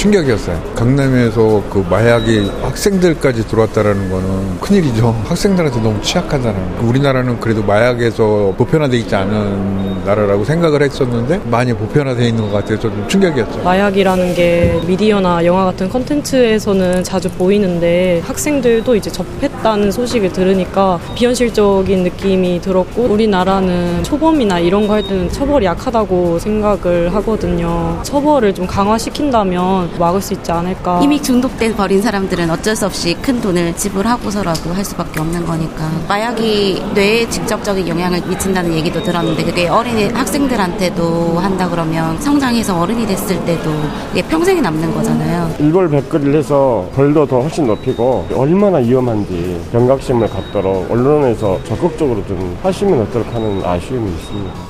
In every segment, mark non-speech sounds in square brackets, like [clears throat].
충격이었어요. 강남에서 그 마약이 학생들까지 들어왔다라는 거는 큰일이죠. 학생들한테 너무 취약하다는 거. 우리나라는 그래도 마약에서 보편화돼 있지 않은 나라라고 생각을 했었는데 많이 보편화돼 있는 것 같아서 좀 충격이었죠. 마약이라는 게 미디어나 영화 같은 컨텐츠에서는 자주 보이는데 학생들도 이제 접했다는 소식을 들으니까 비현실적인 느낌이 들었고 우리나라는 초범이나 이런 거 할 때는 처벌이 약하다고 생각을 하거든요. 처벌을 좀 강화시킨다면 막을 수 있지 않을까. 이미 중독돼 버린 사람들은 어쩔 수 없이 큰 돈을 지불하고서라도 할 수밖에 없는 거니까. 마약이 뇌에 직접적인 영향을 미친다는 얘기도 들었는데 그게 어린이 학생들한테도 한다 그러면 성장해서 어른이 됐을 때도 이게 평생이 남는 거잖아요. 일벌 백거리를 해서 벌도 더 훨씬 높이고 얼마나 위험한지 경각심을 갖도록 언론에서 적극적으로 좀 하시면 어떨까 하는 아쉬움이 있습니다.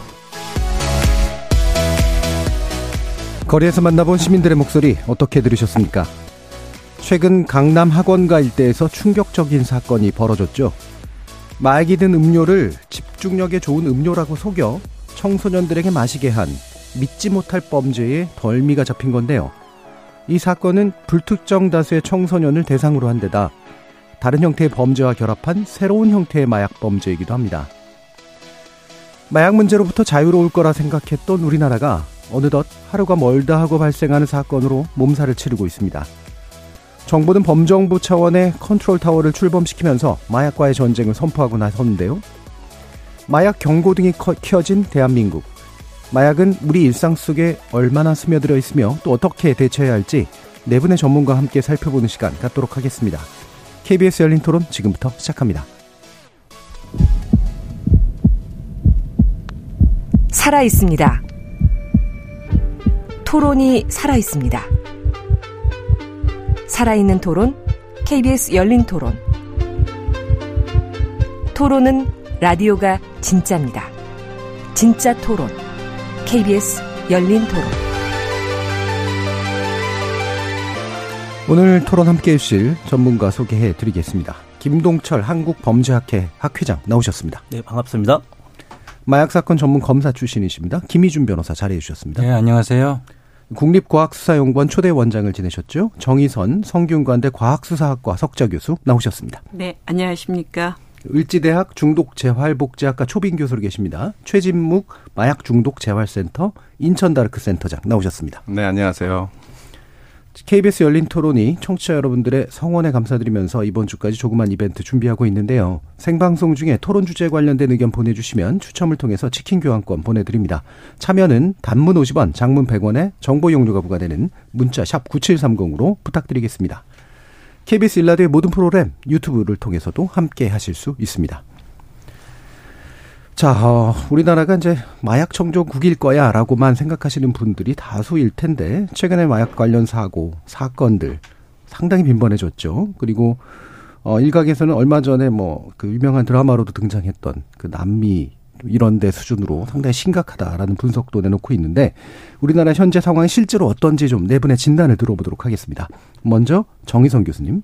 거리에서 만나본 시민들의 목소리 어떻게 들으셨습니까? 최근 강남 학원가 일대에서 충격적인 사건이 벌어졌죠. 마약이 든 음료를 집중력에 좋은 음료라고 속여 청소년들에게 마시게 한 믿지 못할 범죄에 덜미가 잡힌 건데요. 이 사건은 불특정 다수의 청소년을 대상으로 한 데다 다른 형태의 범죄와 결합한 새로운 형태의 마약 범죄이기도 합니다. 마약 문제로부터 자유로울 거라 생각했던 우리나라가 어느덧 하루가 멀다 하고 발생하는 사건으로 몸살을 치르고 있습니다. 정부는 범정부 차원의 컨트롤 타워를 출범시키면서 마약과의 전쟁을 선포하고 나섰는데요. 마약 경고 등이 켜진 대한민국. 마약은 우리 일상 속에 얼마나 스며들어 있으며 또 어떻게 대처해야 할지 네 분의 전문가와 함께 살펴보는 시간 갖도록 하겠습니다. KBS 열린 토론 지금부터 시작합니다. 살아 있습니다. 토론이 살아 있습니다. 살아있는 토론, KBS 열린 토론. 토론은 라디오가 진짜입니다. 진짜 토론, KBS 열린 토론. 오늘 토론 함께 해주실 전문가 소개해 드리겠습니다. 김동철 한국범죄학회 학회장 나오셨습니다. 네, 반갑습니다. 마약사건 전문 검사 출신이십니다. 김희준 변호사 자리해 주셨습니다. 네, 안녕하세요. 국립과학수사연구원 초대 원장을 지내셨죠. 정의선 성균관대 과학수사학과 석좌 교수 나오셨습니다. 네, 안녕하십니까. 을지대학 중독재활복지학과 초빙 교수로 계십니다. 최진묵 마약중독재활센터 인천다르크센터장 나오셨습니다. 네, 안녕하세요. KBS 열린 토론이 청취자 여러분들의 성원에 감사드리면서 이번 주까지 조그만 이벤트 준비하고 있는데요. 생방송 중에 토론 주제에 관련된 의견 보내주시면 추첨을 통해서 치킨 교환권 보내드립니다. 참여는 단문 50원, 장문 100원에 정보 용료가 부과되는 문자 샵 9730으로 부탁드리겠습니다. KBS 일라드의 모든 프로그램 유튜브를 통해서도 함께 하실 수 있습니다. 자, 어, 우리나라가 이제 마약 청정국일 거야 라고만 생각하시는 분들이 다수일 텐데, 최근에 마약 관련 사고, 사건들 상당히 빈번해졌죠. 그리고, 어, 일각에서는 얼마 전에 뭐, 그 유명한 드라마로도 등장했던 그 남미 이런 데 수준으로 상당히 심각하다라는 분석도 내놓고 있는데, 우리나라 현재 상황이 실제로 어떤지 좀 네 분의 진단을 들어보도록 하겠습니다. 먼저 정희성 교수님.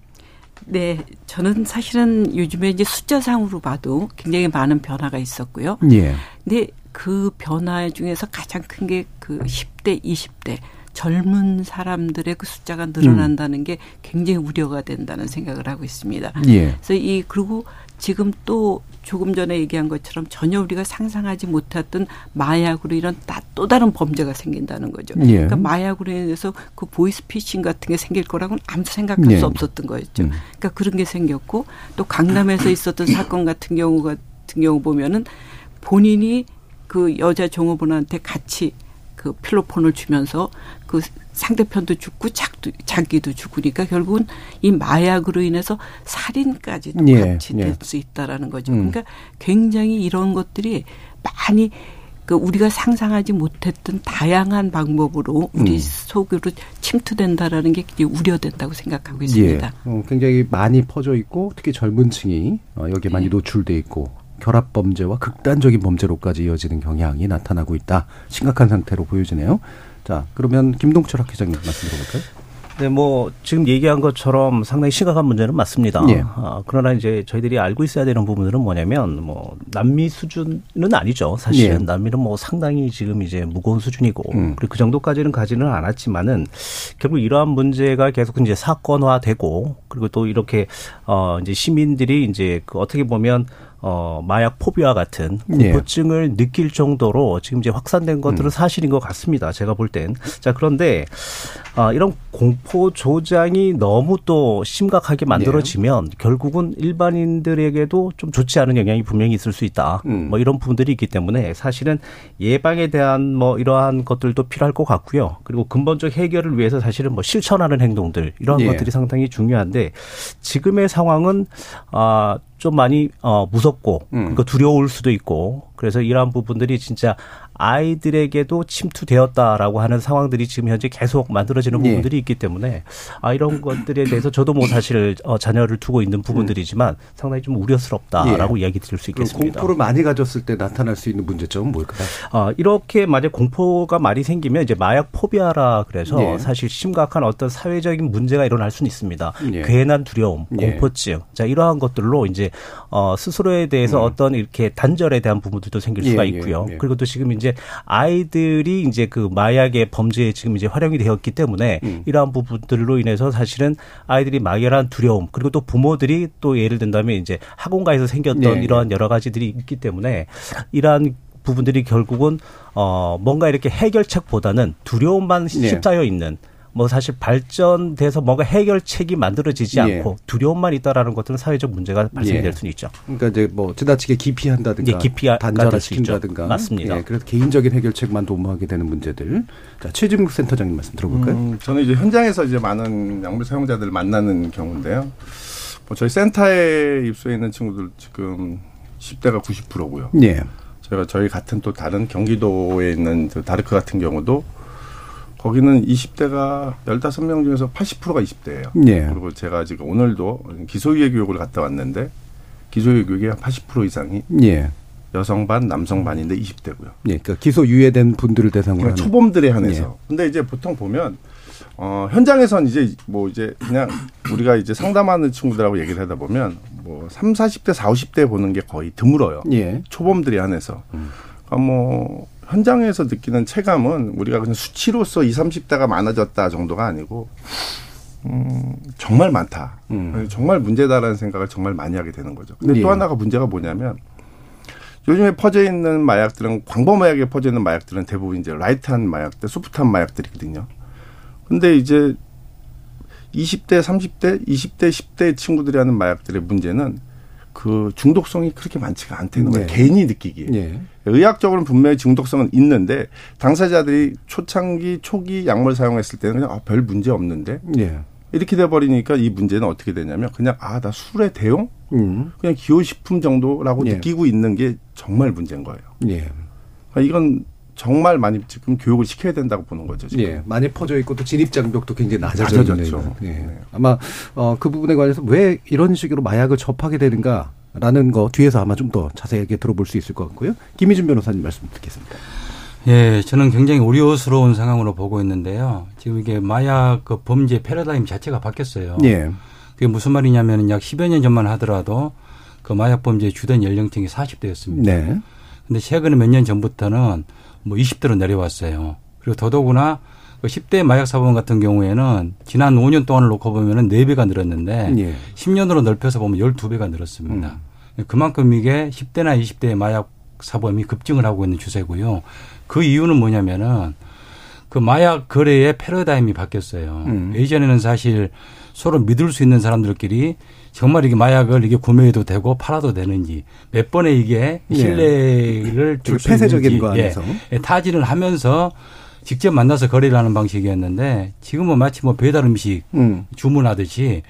네, 저는 사실은 요즘에 이제 숫자상으로 봐도 굉장히 많은 변화가 있었고요. 예. 근데 그 변화 중에서 가장 큰 게 그 10대, 20대 젊은 사람들의 그 숫자가 늘어난다는 음. 게 굉장히 우려가 된다는 생각을 하고 있습니다. 예. 그래서 이 그리고 지금 또 조금 전에 얘기한 것처럼 전혀 우리가 상상하지 못했던 마약으로 이런 또 다른 범죄가 생긴다는 거죠. 예. 그러니까 마약으로 인해서 그 보이스피싱 같은 게 생길 거라고는 아무도 생각할 예. 수 없었던 거였죠. 음. 그러니까 그런 게 생겼고 또 강남에서 있었던 사건 같은 경우 같은 경우 보면은 본인이 그 여자 종업원한테 같이 그 필로폰을 주면서 그 상대편도 죽고 자기도, 자기도 죽으니까 결국은 이 마약으로 인해서 살인까지도 예, 같이 예. 될수 있다라는 거죠. 음. 그러니까 굉장히 이런 것들이 많이 그 우리가 상상하지 못했던 다양한 방법으로 우리 음. 속으로 침투된다라는 게 우려된다고 생각하고 있습니다. 예. 어, 굉장히 많이 퍼져 있고 특히 젊은 층이 어, 여기에 많이 네. 노출돼 있고 결합 범죄와 극단적인 범죄로까지 이어지는 경향이 나타나고 있다. 심각한 상태로 보여지네요. 자, 그러면 김동철 학회장님 말씀 들어볼까요? 네, 뭐 지금 얘기한 것처럼 상당히 심각한 문제는 맞습니다. 예. 아, 그러나 이제 저희들이 알고 있어야 되는 부분들은 뭐냐면 뭐 남미 수준은 아니죠. 사실은 예. 남미는 뭐 상당히 지금 이제 무거운 수준이고 음. 그리고 그 정도까지는 가지는 않았지만은 결국 이러한 문제가 계속 이제 사건화되고 그리고 또 이렇게 어 이제 시민들이 이제 그 어떻게 보면 어, 마약 포비와 같은 예. 공포증을 느낄 정도로 지금 이제 확산된 것들은 사실인 것 같습니다. 제가 볼 땐. 자, 그런데, 아, 이런 공포 조장이 너무 또 심각하게 만들어지면 결국은 일반인들에게도 좀 좋지 않은 영향이 분명히 있을 수 있다. 음. 뭐 이런 부분들이 있기 때문에 사실은 예방에 대한 뭐 이러한 것들도 필요할 것 같고요. 그리고 근본적 해결을 위해서 사실은 뭐 실천하는 행동들 이런 예. 것들이 상당히 중요한데 지금의 상황은 아, 좀 많이 어 무섭고 음. 그러니까 두려울 수도 있고 그래서 이러한 부분들이 진짜 아이들에게도 침투되었다라고 하는 상황들이 지금 현재 계속 만들어지는 예. 부분들이 있기 때문에 아 이런 것들에 대해서 저도 뭐 사실 어 자녀를 두고 있는 부분들이지만 상당히 좀 우려스럽다라고 이야기 드릴 수 있겠습니다. 공포를 많이 가졌을 때 나타날 수 있는 문제점은 뭘까요? 어, 이렇게 만약 공포가 많이 생기면 이제 마약 포비아라 그래서 예. 사실 심각한 어떤 사회적인 문제가 일어날 수는 있습니다. 예. 괜한 두려움, 예. 공포증, 자 이러한 것들로 이제 어, 스스로에 대해서 어떤 이렇게 단절에 대한 부분들도 생길 수가 음. 예, 예, 있고요. 예. 그리고 또 지금 이제 아이들이 이제 그 마약의 범죄에 지금 이제 활용이 되었기 때문에 음. 이러한 부분들로 인해서 사실은 아이들이 막연한 두려움 그리고 또 부모들이 또 예를 든다면 이제 학원가에서 생겼던 예, 예. 이러한 여러 가지들이 있기 때문에 이러한 부분들이 결국은 어 뭔가 이렇게 해결책보다는 두려움만 예. 휩싸여 있는 뭐 사실 발전돼서 뭔가 해결책이 만들어지지 예. 않고 두려움만 있다라는 것들은 사회적 문제가 발생될 예. 수는 있죠. 그러니까 이제 뭐 지나치게 기피한다든가 예, 기피가 단절화 될수 있죠. 시킨다든가 맞습니다. 예, 그래서 개인적인 해결책만 도모하게 되는 문제들. 자, 최진국 센터장님 말씀 들어볼까요? 음, 저는 이제 현장에서 이제 많은 약물 사용자들을 만나는 경우인데요. 뭐 저희 센터에 입소해 있는 친구들 지금 10대가 90%고요. 예. 저희가 저희 같은 또 다른 경기도에 있는 저 다르크 같은 경우도 거기는 20대가 15명 중에서 80%가 20대예요. 예. 그리고 제가 지금 오늘도 기소유예 교육을 갔다 왔는데 기소유예 교육의 한80% 이상이 예. 여성 반, 남성 반인데 20대고요. 예. 그러니까 기소 유예된 분들을 대상으로 그러니까 초범들에 한해서. 예. 근데 이제 보통 보면 어 현장에선 이제 뭐 이제 그냥 우리가 이제 상담하는 친구들하고 얘기를 하다 보면 뭐 3, 40대, 4, 50대 보는 게 거의 드물어요. 예. 초범들에 한해서. 그러니까 뭐 현장에서 느끼는 체감은 우리가 그냥 수치로서 20, 30대가 많아졌다 정도가 아니고 음, 정말 많다. 음. 정말 문제다라는 생각을 정말 많이 하게 되는 거죠. 근데 예. 또 하나가 문제가 뭐냐면 요즘에 퍼져 있는 마약들은 광범위하게 퍼져 있는 마약들은 대부분 이제 light한 마약들, soft한 마약들이거든요. 근데 이제 20대, 30대, 20대, 10대 친구들이 하는 마약들의 문제는 그 중독성이 그렇게 많지가 않다는 거예요. 네. 개인이 느끼기에. 예. 의학적으로는 분명히 중독성은 있는데 당사자들이 초창기 초기 약물 사용했을 때는 그냥 아, 별 문제 없는데 예. 이렇게 돼 버리니까 이 문제는 어떻게 되냐면 그냥 아 나 술의 대용 음. 그냥 기호식품 정도라고 예. 느끼고 있는 게 정말 문제인 거예요. 예. 그러니까 이건 정말 많이 지금 교육을 시켜야 된다고 보는 거죠. 지금. 예, 많이 퍼져 있고 또 진입 장벽도 굉장히 낮아져 낮아졌죠. 있는. 예. 네. 아마 어, 그 부분에 관해서 왜 이런 식으로 마약을 접하게 되는가라는 거 뒤에서 아마 좀 더 자세하게 들어볼 수 있을 것 같고요. 김희준 변호사님 말씀 듣겠습니다. 예, 저는 굉장히 우려스러운 상황으로 보고 있는데요. 지금 이게 마약 그 범죄 패러다임 자체가 바뀌었어요. 예. 그게 무슨 말이냐면 약 10여 년 전만 하더라도 그 마약 범죄의 주된 연령층이 40대였습니다. 네. 근데 최근에 몇 년 전부터는 뭐 20대로 내려왔어요. 그리고 더더구나 그 10대 마약 사범 같은 경우에는 지난 5년 동안을 놓고 보면은 4배가 늘었는데 예. 10년으로 넓혀서 보면 12배가 늘었습니다. 그만큼 이게 10대나 20대의 마약 사범이 급증을 하고 있는 추세고요. 그 이유는 뭐냐면은 그 마약 거래의 패러다임이 바뀌었어요. 음. 예전에는 사실 서로 믿을 수 있는 사람들끼리 정말 이게 마약을 이게 구매해도 되고 팔아도 되는지 몇 번에 이게 예. 신뢰를 줄수 폐쇄적인 있는지 거 안에서. 예, 타진을 하면서 직접 만나서 거래를 하는 방식이었는데 지금은 마치 뭐 배달 음식 음. 주문하듯이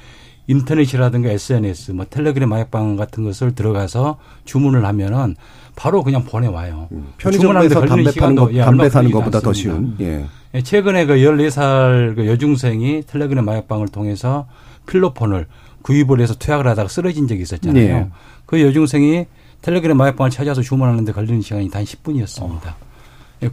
인터넷이라든가 SNS, 뭐 텔레그램 마약방 같은 것을 들어가서 주문을 하면은 바로 그냥 보내와요. 주문하는데 편의점에서 담배 파는 거, 예, 담배 사는 것보다 더 않습니다. 쉬운. 예. 예, 최근에 그 14살 그 여중생이 텔레그램 마약방을 통해서 필로폰을 구입을 해서 투약을 하다가 쓰러진 적이 있었잖아요. 예. 그 여중생이 텔레그램 마약방을 찾아서 주문하는데 걸리는 시간이 단 10분이었습니다.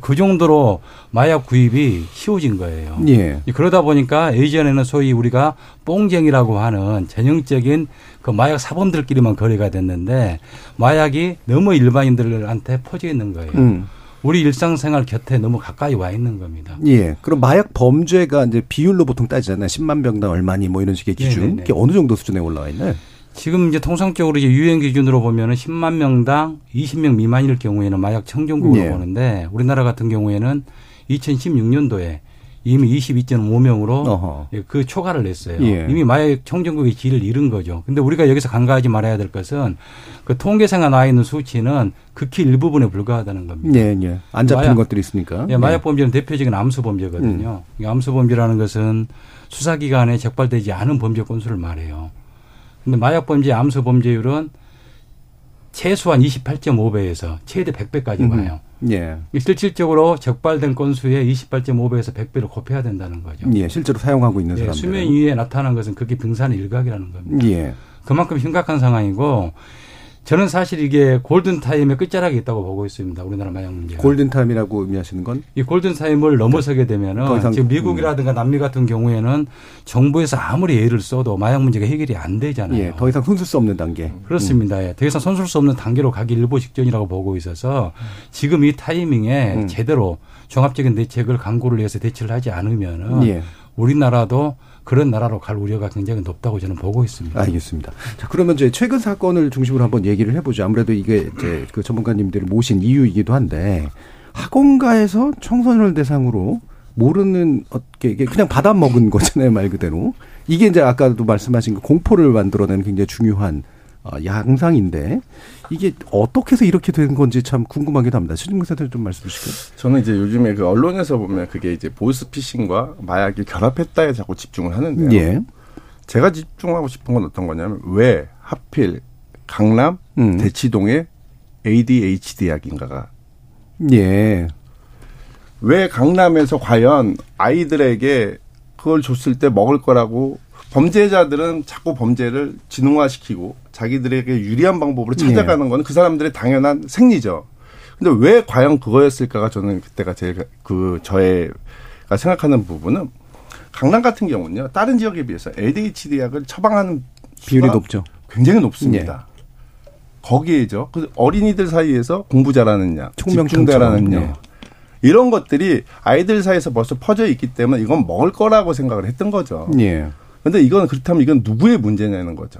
그 정도로 마약 구입이 쉬워진 거예요. 예. 그러다 보니까 예전에는 소위 우리가 뽕쟁이라고 하는 전형적인 그 마약 사범들끼리만 거래가 됐는데 마약이 너무 일반인들한테 퍼져 있는 거예요. 음. 우리 일상생활 곁에 너무 가까이 와 있는 겁니다. 예. 그럼 마약 범죄가 이제 비율로 보통 따지잖아요. 10만 병당 얼마니 뭐 이런 식의 기준. 이게 어느 정도 수준에 올라와 있나요? 지금 이제 통상적으로 이제 유행 기준으로 보면은 10만 명당 20명 미만일 경우에는 마약 청정국으로 예. 보는데 우리나라 같은 경우에는 2016년도에 이미 22.5명으로 어허. 그 초과를 냈어요. 예. 이미 마약 청정국의 질을 잃은 거죠. 근데 우리가 여기서 간과하지 말아야 될 것은 그 통계상에 나와 있는 수치는 극히 일부분에 불과하다는 겁니다. 예, 예. 안 잡힌 마약- 것들이 있으니까. 예, 마약 범죄는 대표적인 암수 범죄거든요. 이 암수 범죄라는 것은 수사기관에 적발되지 않은 범죄 건수를 말해요. 근데 마약 범죄 암수 범죄율은 최소한 28.5배에서 최대 100배까지 음. 와요. 예. 실질적으로 적발된 건수의 28.5배에서 100배를 곱해야 된다는 거죠. 예, 실제로 사용하고 있는 예, 사람들. 수면 위에 나타난 것은 그게 빙산의 일각이라는 겁니다. 예. 그만큼 심각한 상황이고 저는 사실 이게 골든 타임의 끝자락에 있다고 보고 있습니다. 우리나라 마약 문제. 골든 타임이라고 의미하시는 건 이 골든 타임을 넘어서게 더 되면은 지금 미국이라든가 남미 같은 경우에는 정부에서 아무리 애를 써도 마약 문제가 해결이 안 되잖아요. 예, 더 이상 손쓸 수 없는 단계. 그렇습니다. 예. 더 이상 손쓸 수 없는 단계로 가기 일보 직전이라고 보고 있어서 지금 이 타이밍에 음. 제대로 종합적인 대책을 강구를 해서 대처를 하지 않으면은 예. 우리나라도 그런 나라로 갈 우려가 굉장히 높다고 저는 보고 있습니다. 알겠습니다. 자, 그러면 이제 최근 사건을 중심으로 한번 얘기를 해보죠. 아무래도 이게 이제 그 전문가님들을 모신 이유이기도 한데 학원가에서 청소년을 대상으로 모르는 어떻게 그냥 받아 먹은 거잖아요 말 그대로 이게 이제 아까도 말씀하신 그 공포를 만들어내는 굉장히 중요한 어, 양상인데 이게 어떻게 해서 이렇게 된 건지 참 궁금하기도 합니다. 최진국 선생님 좀 말씀 주실까요? 저는 이제 요즘에 그 언론에서 보면 그게 이제 보이스피싱과 마약이 결합했다에 자꾸 집중을 하는데요. 예. 제가 집중하고 싶은 건 어떤 거냐면 왜 하필 강남 음. 대치동에 ADHD 약인가가 예. 왜 강남에서 과연 아이들에게 그걸 줬을 때 먹을 거라고 범죄자들은 자꾸 범죄를 진흥화시키고 자기들에게 유리한 방법으로 찾아가는 건그 사람들의 당연한 생리죠. 근데 왜 과연 그거였을까가 저는 그때가 제일 그 저의가 생각하는 부분은 강남 같은 경우는요 다른 지역에 비해서 ADHD 약을 처방하는 비율이 높죠. 굉장히 높습니다. 거기에죠. 그 어린이들 사이에서 공부 잘하는 약. 집중잘하는 네. 약 이런 것들이 아이들 사이에서 벌써 퍼져 있기 때문에 이건 먹을 거라고 생각을 했던 거죠. 예. 근데 이건 그렇다면 이건 누구의 문제냐는 거죠.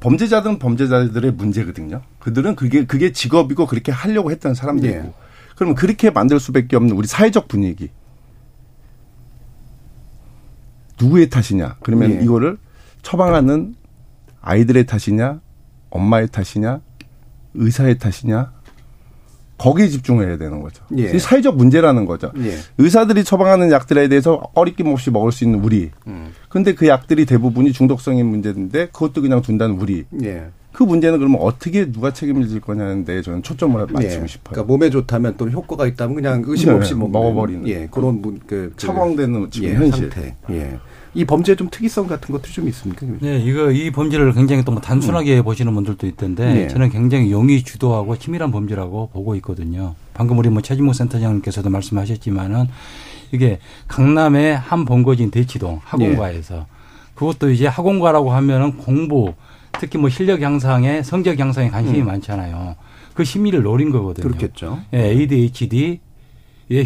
범죄자들은 범죄자들의 문제거든요. 그들은 그게 그게 직업이고 그렇게 하려고 했던 사람들이고. 예. 그럼 그렇게 만들 수밖에 없는 우리 사회적 분위기. 누구의 탓이냐? 그러면 예. 이거를 처방하는 아이들의 탓이냐? 엄마의 탓이냐? 의사의 탓이냐? 거기에 집중해야 되는 거죠. 예. 이 사회적 문제라는 거죠. 예. 의사들이 처방하는 약들에 대해서 꺼리낌 없이 먹을 수 있는 우리. 음. 근데 그 약들이 대부분이 중독성인 문제인데 그것도 그냥 둔다는 우리. 예. 그 문제는 그러면 어떻게 누가 책임을 질 거냐는데 저는 초점을 맞추고 예. 싶어요. 그러니까 몸에 좋다면 또 효과가 있다면 그냥 의심 없이 네, 먹어버리는. 예, 그런 분, 그, 그 처방되는 지금 예, 현실. 상태. 예. 이 범죄 좀 특이성 같은 것도 좀 있습니까? 네, 이거 이 범죄를 굉장히 또 뭐 단순하게 보시는 분들도 있던데 음. 네. 저는 굉장히 용의 주도하고 치밀한 범죄라고 보고 있거든요. 방금 우리 뭐 최진모 센터장님께서도 말씀하셨지만은 이게 강남의 한 본거지인 대치동 학원가에서 예. 그것도 이제 학원가라고 하면은 공부 특히 뭐 실력 향상에 성적 향상에 관심이 음. 많잖아요. 그 심리를 노린 거거든요. 그렇겠죠. 예, ADHD의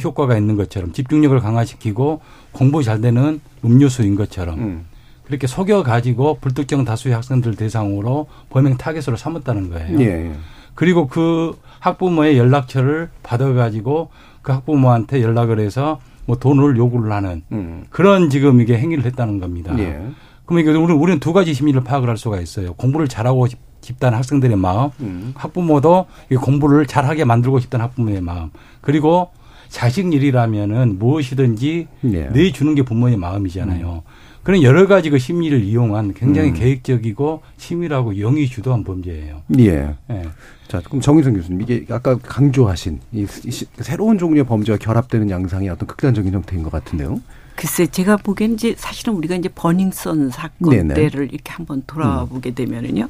효과가 있는 것처럼 집중력을 강화시키고 공부 잘 되는 음료수인 것처럼 음. 그렇게 속여 가지고 불특정 다수의 학생들 대상으로 범행 타겟으로 삼았다는 거예요. 예, 예. 그리고 그 학부모의 연락처를 받아 가지고 그 학부모한테 연락을 해서 뭐 돈을 요구를 하는 음. 그런 지금 이게 행위를 했다는 겁니다. 예. 그럼 이게 우리 우리는 두 가지 심리를 파악을 할 수가 있어요. 공부를 잘하고 싶- 싶다는 학생들의 마음, 음. 학부모도 이 공부를 잘하게 만들고 싶다는 학부모의 마음, 그리고 자식 일이라면은 무엇이든지 예. 내주는 게 부모의 마음이잖아요. 그런 여러 가지 그 심리를 이용한 굉장히 음. 계획적이고 치밀하고 영이 주도한 범죄예요. 예. 예. 자, 그럼 정의성 교수님, 이게 아까 강조하신 이, 이 시- 새로운 종류의 범죄와 결합되는 양상의 어떤 극단적인 형태인 것 같은데요. 글쎄 제가 보기엔 이제 사실은 우리가 이제 버닝썬 사건 네네. 때를 이렇게 한번 돌아보게 되면은요.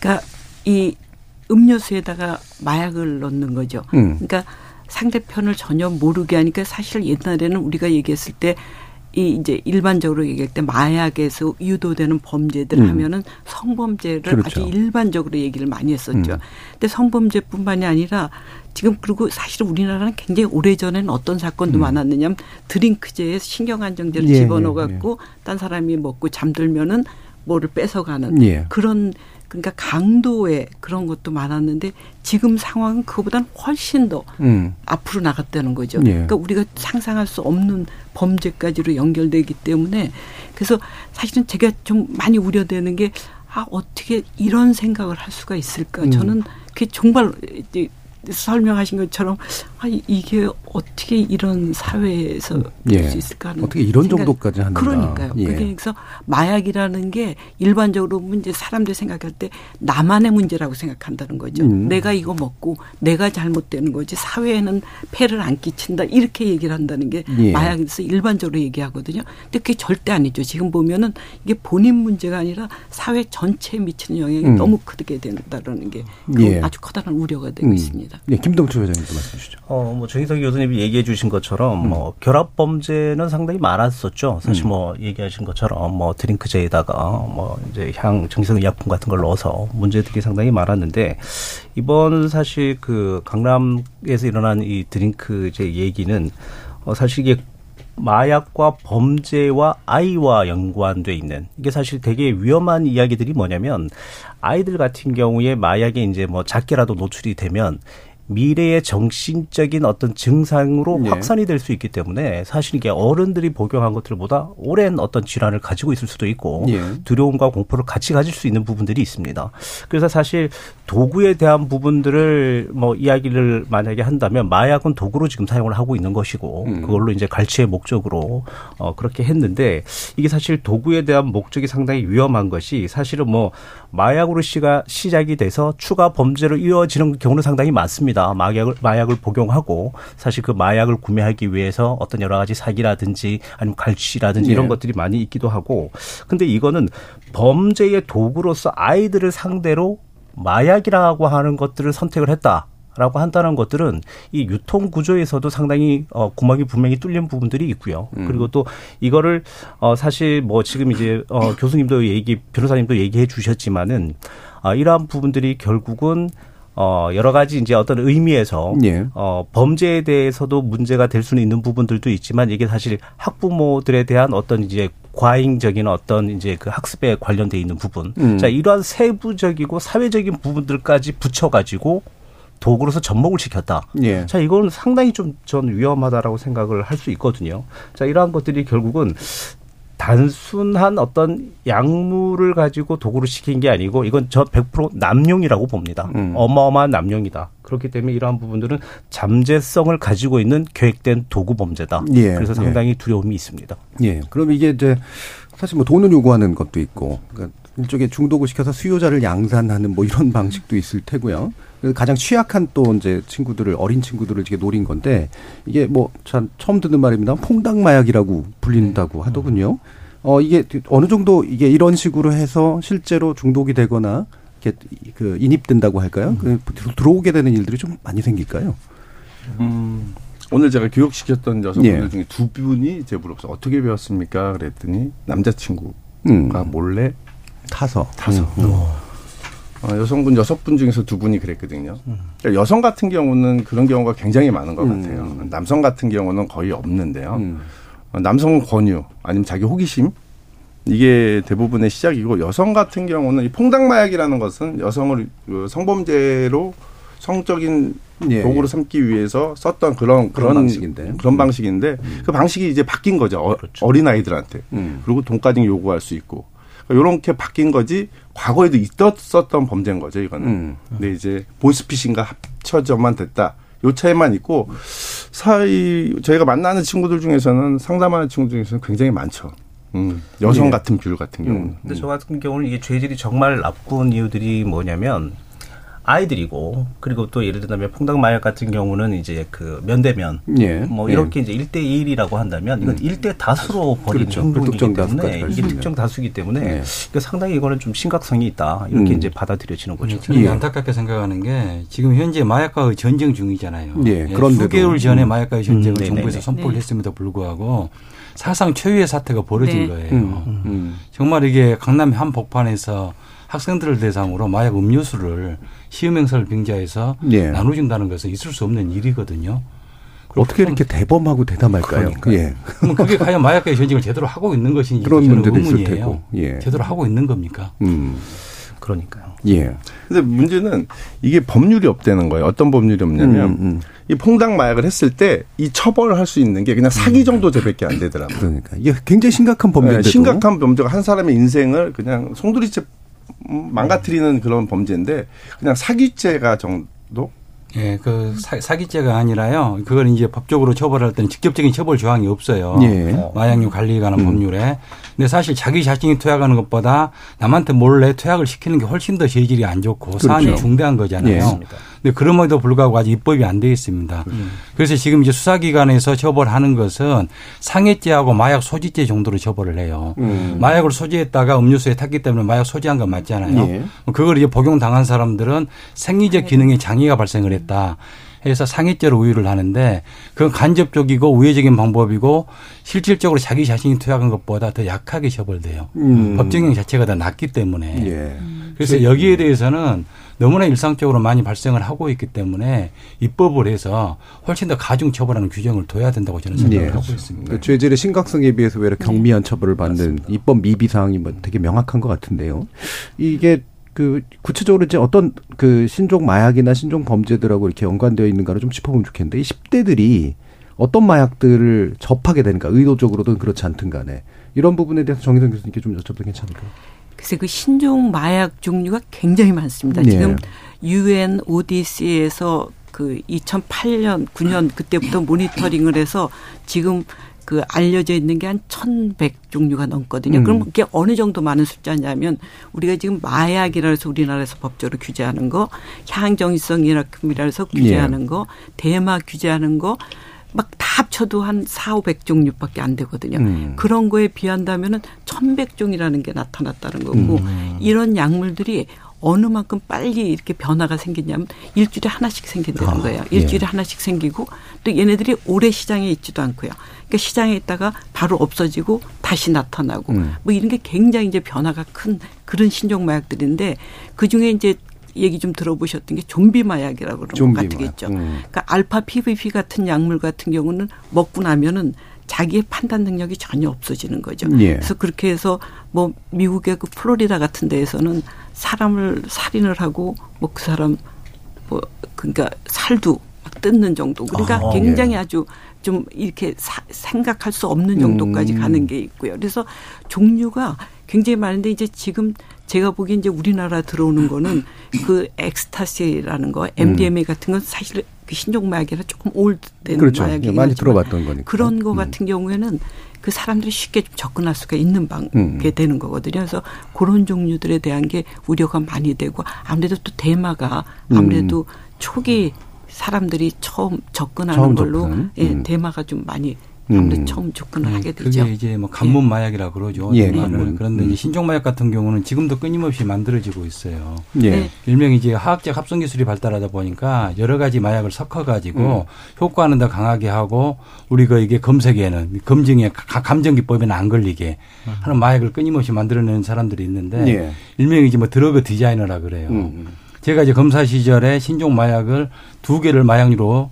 그러니까 이 음료수에다가 마약을 넣는 거죠. 음. 그러니까 상대편을 전혀 모르게 하니까 사실 옛날에는 우리가 얘기했을 때 이 이제 일반적으로 얘기할 때 마약에서 유도되는 범죄들 음. 하면은 성범죄를 그렇죠. 아주 일반적으로 얘기를 많이 했었죠. 음. 근데 성범죄뿐만이 아니라 지금 그리고 사실 우리나라는 굉장히 오래 전에는 어떤 사건도 많았느냐면 드링크제에 신경 안정제를 음. 예, 집어넣어 예, 갖고 딴 사람이 먹고 잠들면은 뭐를 뺏어가는 예. 그런 그러니까 강도의 그런 것도 많았는데 지금 상황은 그거보다는 훨씬 더 음. 앞으로 나갔다는 거죠. 예. 그러니까 우리가 상상할 수 없는 범죄까지로 연결되기 때문에 그래서 사실은 제가 좀 많이 우려되는 게 아, 어떻게 이런 생각을 할 수가 있을까. 음. 저는 그게 정말 설명하신 것처럼 아, 이- 이게 어떻게 이런 사회에서 될 예. 수 있을까 하는 어떻게 이런 생각- 정도까지 하는가. 그러니까요. 예. 그래서 마약이라는 게 일반적으로 문제 사람들이 생각할 때 나만의 문제라고 생각한다는 거죠. 음. 내가 이거 먹고 내가 잘못되는 거지 사회에는 폐를 안 끼친다 이렇게 얘기를 한다는 게 예. 마약에서 일반적으로 얘기하거든요. 근데 그게 절대 아니죠. 지금 보면은 이게 본인 문제가 아니라 사회 전체에 미치는 영향이 음. 너무 크게 된다라는 게 예. 아주 커다란 우려가 되고 음. 있습니다. 네, 김동철 회장님도 말씀해 주시죠. 어, 뭐, 정희석 교수님이 얘기해 주신 것처럼, 뭐, 결합 범죄는 상당히 많았었죠. 사실 음. 뭐, 얘기하신 것처럼, 뭐, 드링크제에다가, 뭐, 이제 향, 정성 의약품 같은 걸 넣어서 문제들이 상당히 많았는데, 이번 사실 그 강남에서 일어난 이 드링크제 얘기는, 어, 사실 이게 마약과 범죄와 아이와 연관돼 있는 이게 사실 되게 위험한 이야기들이 뭐냐면 아이들 같은 경우에 마약에 이제 뭐 작게라도 노출이 되면 미래의 정신적인 어떤 증상으로 예. 확산이 될 수 있기 때문에 사실 이게 어른들이 복용한 것들보다 오랜 어떤 질환을 가지고 있을 수도 있고 예. 두려움과 공포를 같이 가질 수 있는 부분들이 있습니다. 그래서 사실 도구에 대한 부분들을 뭐 이야기를 만약에 한다면 마약은 도구로 지금 사용을 하고 있는 것이고 음. 그걸로 이제 갈취의 목적으로 어 그렇게 했는데 이게 사실 도구에 대한 목적이 상당히 위험한 것이 사실은 뭐 마약으로 시가 시작이 돼서 추가 범죄로 이어지는 경우는 상당히 많습니다. 마약을 마약을 복용하고 사실 그 마약을 구매하기 위해서 어떤 여러 가지 사기라든지 아니면 갈취라든지 이런 예. 것들이 많이 있기도 하고 근데 이거는 범죄의 도구로서 아이들을 상대로 마약이라고 하는 것들을 선택을 했다. 라고 한다는 것들은 이 유통 구조에서도 상당히 어 구멍이 분명히 뚫린 부분들이 있고요. 그리고 또 이거를 어 사실 뭐 지금 이제 어 교수님도 얘기 변호사님도 얘기해 주셨지만은 아 이러한 부분들이 결국은 어 여러 가지 이제 어떤 의미에서 예. 어 범죄에 대해서도 문제가 될 수는 있는 부분들도 있지만 이게 사실 학부모들에 대한 어떤 이제 과잉적인 어떤 이제 그 학습에 관련돼 있는 부분. 음. 자, 이러한 세부적이고 사회적인 부분들까지 붙여가지고 도구로서 접목을 시켰다. 예. 자, 이건 상당히 좀 전 위험하다라고 생각을 할 수 있거든요. 자, 이러한 것들이 결국은 단순한 어떤 약물을 가지고 도구를 시킨 게 아니고 이건 저 100% 남용이라고 봅니다. 음. 어마어마한 남용이다. 그렇기 때문에 이러한 부분들은 잠재성을 가지고 있는 계획된 도구 범죄다. 예, 그래서 예. 상당히 두려움이 있습니다. 예. 그럼 이게 이제 사실 뭐 돈을 요구하는 것도 있고, 그러니까 일종의 중독을 시켜서 수요자를 양산하는 뭐 이런 방식도 있을 테고요. 그래서 가장 취약한 또 이제 친구들을 어린 친구들을 이게 노린 건데 이게 뭐 참 처음 듣는 말입니다. 퐁당 마약이라고 불린다고 하더군요. 어 이게 어느 정도 이게 이런 식으로 해서 실제로 중독이 되거나 이렇게 그 인입된다고 할까요? 그 들어오게 되는 일들이 좀 많이 생길까요? 음, 오늘 제가 교육시켰던 여성분들 예. 중에 두 분이 제 물어서 어떻게 배웠습니까? 그랬더니 남자친구가 음. 몰래 타서 타서 음. 어, 여성분 여섯 분 중에서 두 분이 그랬거든요. 그러니까 여성 같은 경우는 그런 경우가 굉장히 많은 것 음. 같아요. 남성 같은 경우는 거의 없는데요. 음. 어, 남성은 권유 아니면 자기 호기심 이게 대부분의 시작이고 여성 같은 경우는 이 퐁당마약이라는 것은 여성을 그 성범죄로 성적인 예, 도구로 삼기 위해서 썼던 그런 그런 그런 방식인데. 그런 음. 방식인데 그 방식이 이제 바뀐 거죠 어, 그렇죠. 린 아이들한테 음. 그리고 돈까지 요구할 수 있고 이렇게 바뀐 거지 과거에도 있었었던 범죄인 거죠 이거는. 음. 근데 이제 보이스피싱과 합쳐져만 됐다. 요 차이만 있고 사이 저희가 만나는 친구들 중에서는 상담하는 친구들 중에서는 굉장히 많죠. 음, 여성 예. 같은 비율 같은 경우는. 근데 저 같은 경우는 이게 죄질이 정말 나쁜 이유들이 뭐냐면 아이들이고 그리고 또 예를 들면 평당 마약 같은 경우는 이제 그 면대면 예. 뭐 예. 이렇게 이제 1대 1이라고 한다면 이건 일 1대 다수로 벌이는 그렇죠. 행동이기 불특정 다수까지 때문에 이게. 특정 다수기 때문에 예. 그러니까 상당히 이거는 좀 심각성이 있다 이렇게 음. 이제 받아들여지는 거죠. 저는 예. 안타깝게 생각하는 게 지금 현재 마약과의 전쟁 중이잖아요. 예, 그런데도. 수개월 전에 음. 마약과의 전쟁을 음, 정부에서. 선포를 네. 했음에도 불구하고 사상 최후의 사태가 벌어진 네. 거예요. 음, 음. 정말 이게 강남 한 복판에서 학생들을 대상으로 마약 음료수를 시험 행사를 빙자해서 예. 나눠준다는 것은 있을 수 없는 일이거든요. 어떻게 이렇게 대범하고 대담할까요? 예. 그럼 그게 과연 마약과의 전쟁을 제대로 하고 있는 것인지 그런 문제도 있을 의문이에요. 테고. 예. 제대로 하고 있는 겁니까? 음. 그러니까요. 예. 근데 문제는 이게 법률이 없다는 거예요. 어떤 법률이 없냐면 음, 음. 이 퐁당 마약을 했을 때 이 처벌을 할수 있는 게 그냥 사기 정도 죄밖에 안 되더라고요. 그러니까 이게 굉장히 심각한 범죄인데도 네, 심각한 범죄가 한 사람의 인생을 그냥 송두리째 음, 망가뜨리는 그런 범죄인데 그냥 사기죄가 정도? 예, 그 사, 사기죄가 아니라요. 그걸 이제 법적으로 처벌할 때는 직접적인 처벌 조항이 없어요. 예. 마약류 관리에 관한 음. 법률에. 근데 사실 자기 자신이 투약하는 것보다 남한테 몰래 투약을 시키는 게 훨씬 더 재질이 안 좋고 사안이 그렇죠. 중대한 거잖아요. 예. 근데 그럼에도 불구하고 아직 입법이 안돼 있습니다. 그래서 지금 이제 수사기관에서 처벌하는 것은 상해죄하고 마약 소지죄 정도로 처벌을 해요. 음. 마약을 소지했다가 음료수에 탔기 때문에 마약 소지한 건 맞잖아요. 예. 그걸 이제 복용당한 사람들은 생리적 기능에 장애가 발생을 했다. 해서 상해죄로 우유를 하는데 그건 간접적이고 우회적인 방법이고 실질적으로 자기 자신이 투약한 것보다 더 약하게 처벌돼요. 음. 법정형 자체가 더 낮기 때문에. 예. 그래서 여기에 대해서는 너무나 일상적으로 많이 발생을 하고 있기 때문에 입법을 해서 훨씬 더 가중 처벌하는 규정을 둬야 된다고 저는 생각을 예. 하고 있습니다. 그 죄질의 심각성에 비해서 외려 경미한 처벌을 받는 입법 미비 사항이 뭐 되게 명확한 것 같은데요. 이게 그 구체적으로 이제 어떤 그 신종 마약이나 신종 범죄들하고 이렇게 연관되어 있는가를 좀 짚어보면 좋겠는데 이 10대들이 어떤 마약들을 접하게 되는가 의도적으로든 그렇지 않든 간에 이런 부분에 대해서 정희선 교수님께 좀 여쭤봐도 괜찮을까요? 그래서 그 신종 마약 종류가 굉장히 많습니다. 예. 지금 유엔 ODC에서 그 2008년, 9년 그때부터 모니터링을 해서 지금 그 알려져 있는 게 한 1,100 종류가 넘거든요. 음. 그럼 그게 어느 정도 많은 숫자냐면 우리가 지금 마약이라 해서 우리나라에서 법적으로 규제하는 거, 향정신성이라 해서 규제하는 거, 대마 규제하는 거, 막 다 합쳐도 한 4, 500 종류밖에 안 되거든요. 음. 그런 거에 비한다면은 1100종이라는 게 나타났다는 거고 음. 이런 약물들이 어느 만큼 빨리 이렇게 변화가 생기냐면 일주일에 하나씩 생긴다는 아, 거예요. 예. 일주일에 하나씩 생기고 또 얘네들이 오래 시장에 있지도 않고요. 그러니까 시장에 있다가 바로 없어지고 다시 나타나고 음. 뭐 이런 게 굉장히 이제 변화가 큰 그런 신종 마약들인데 그 중에 이제 얘기 좀 들어보셨던 게 좀비 마약이라고 그런 좀비 것 같은 게 마약. 있죠. 음. 그러니까 알파 PVP 같은 약물 같은 경우는 먹고 나면은 자기의 판단 능력이 전혀 없어지는 거죠. 예. 그래서 그렇게 해서 뭐 미국의 그 플로리다 같은 데에서는 사람을 살인을 하고 뭐 그 사람 뭐 그러니까 살도 막 뜯는 정도. 그러니까 아, 굉장히 예. 아주 좀 이렇게 사- 생각할 수 없는 정도까지 음. 가는 게 있고요. 그래서 종류가 굉장히 많은데 이제 지금 제가 보기엔 이제 우리나라 들어오는 거는 [clears throat] 그 엑스타시라는 거, MDMA 같은 건 사실 그 신종마약이라 조금 올드된 음. 그렇죠. 마약이긴 예, 많이 들어봤던 거니까. 그런 거 음. 같은 경우에는 그 사람들이 쉽게 좀 접근할 수가 있는 방게 음. 되는 거거든요. 그래서 그런 종류들에 대한 게 우려가 많이 되고 아무래도 또 대마가 아무래도 초기 사람들이 처음 접근하는 처음 걸로 접근. 예, 음. 대마가 좀 많이 아무래도 음. 처음 접근을 네, 하게 되죠. 그게 이제 뭐 간문 마약이라 그러죠. 예. 간문. 그런데 음. 이제 신종 마약 같은 경우는 지금도 끊임없이 만들어지고 있어요. 예. 네. 일명 이제 화학적 합성 기술이 발달하다 보니까 여러 가지 마약을 섞어 가지고 음. 효과는 더 강하게 하고 우리 가 이게 검색에는 검증에 가- 감정 기법에는 안 걸리게 하는 마약을 끊임없이 만들어내는 사람들이 있는데 음. 예. 일명이 이제 뭐 드러그 디자이너라 그래요. 음. 제가 이제 검사 시절에 신종 마약을 두 개를 마약류로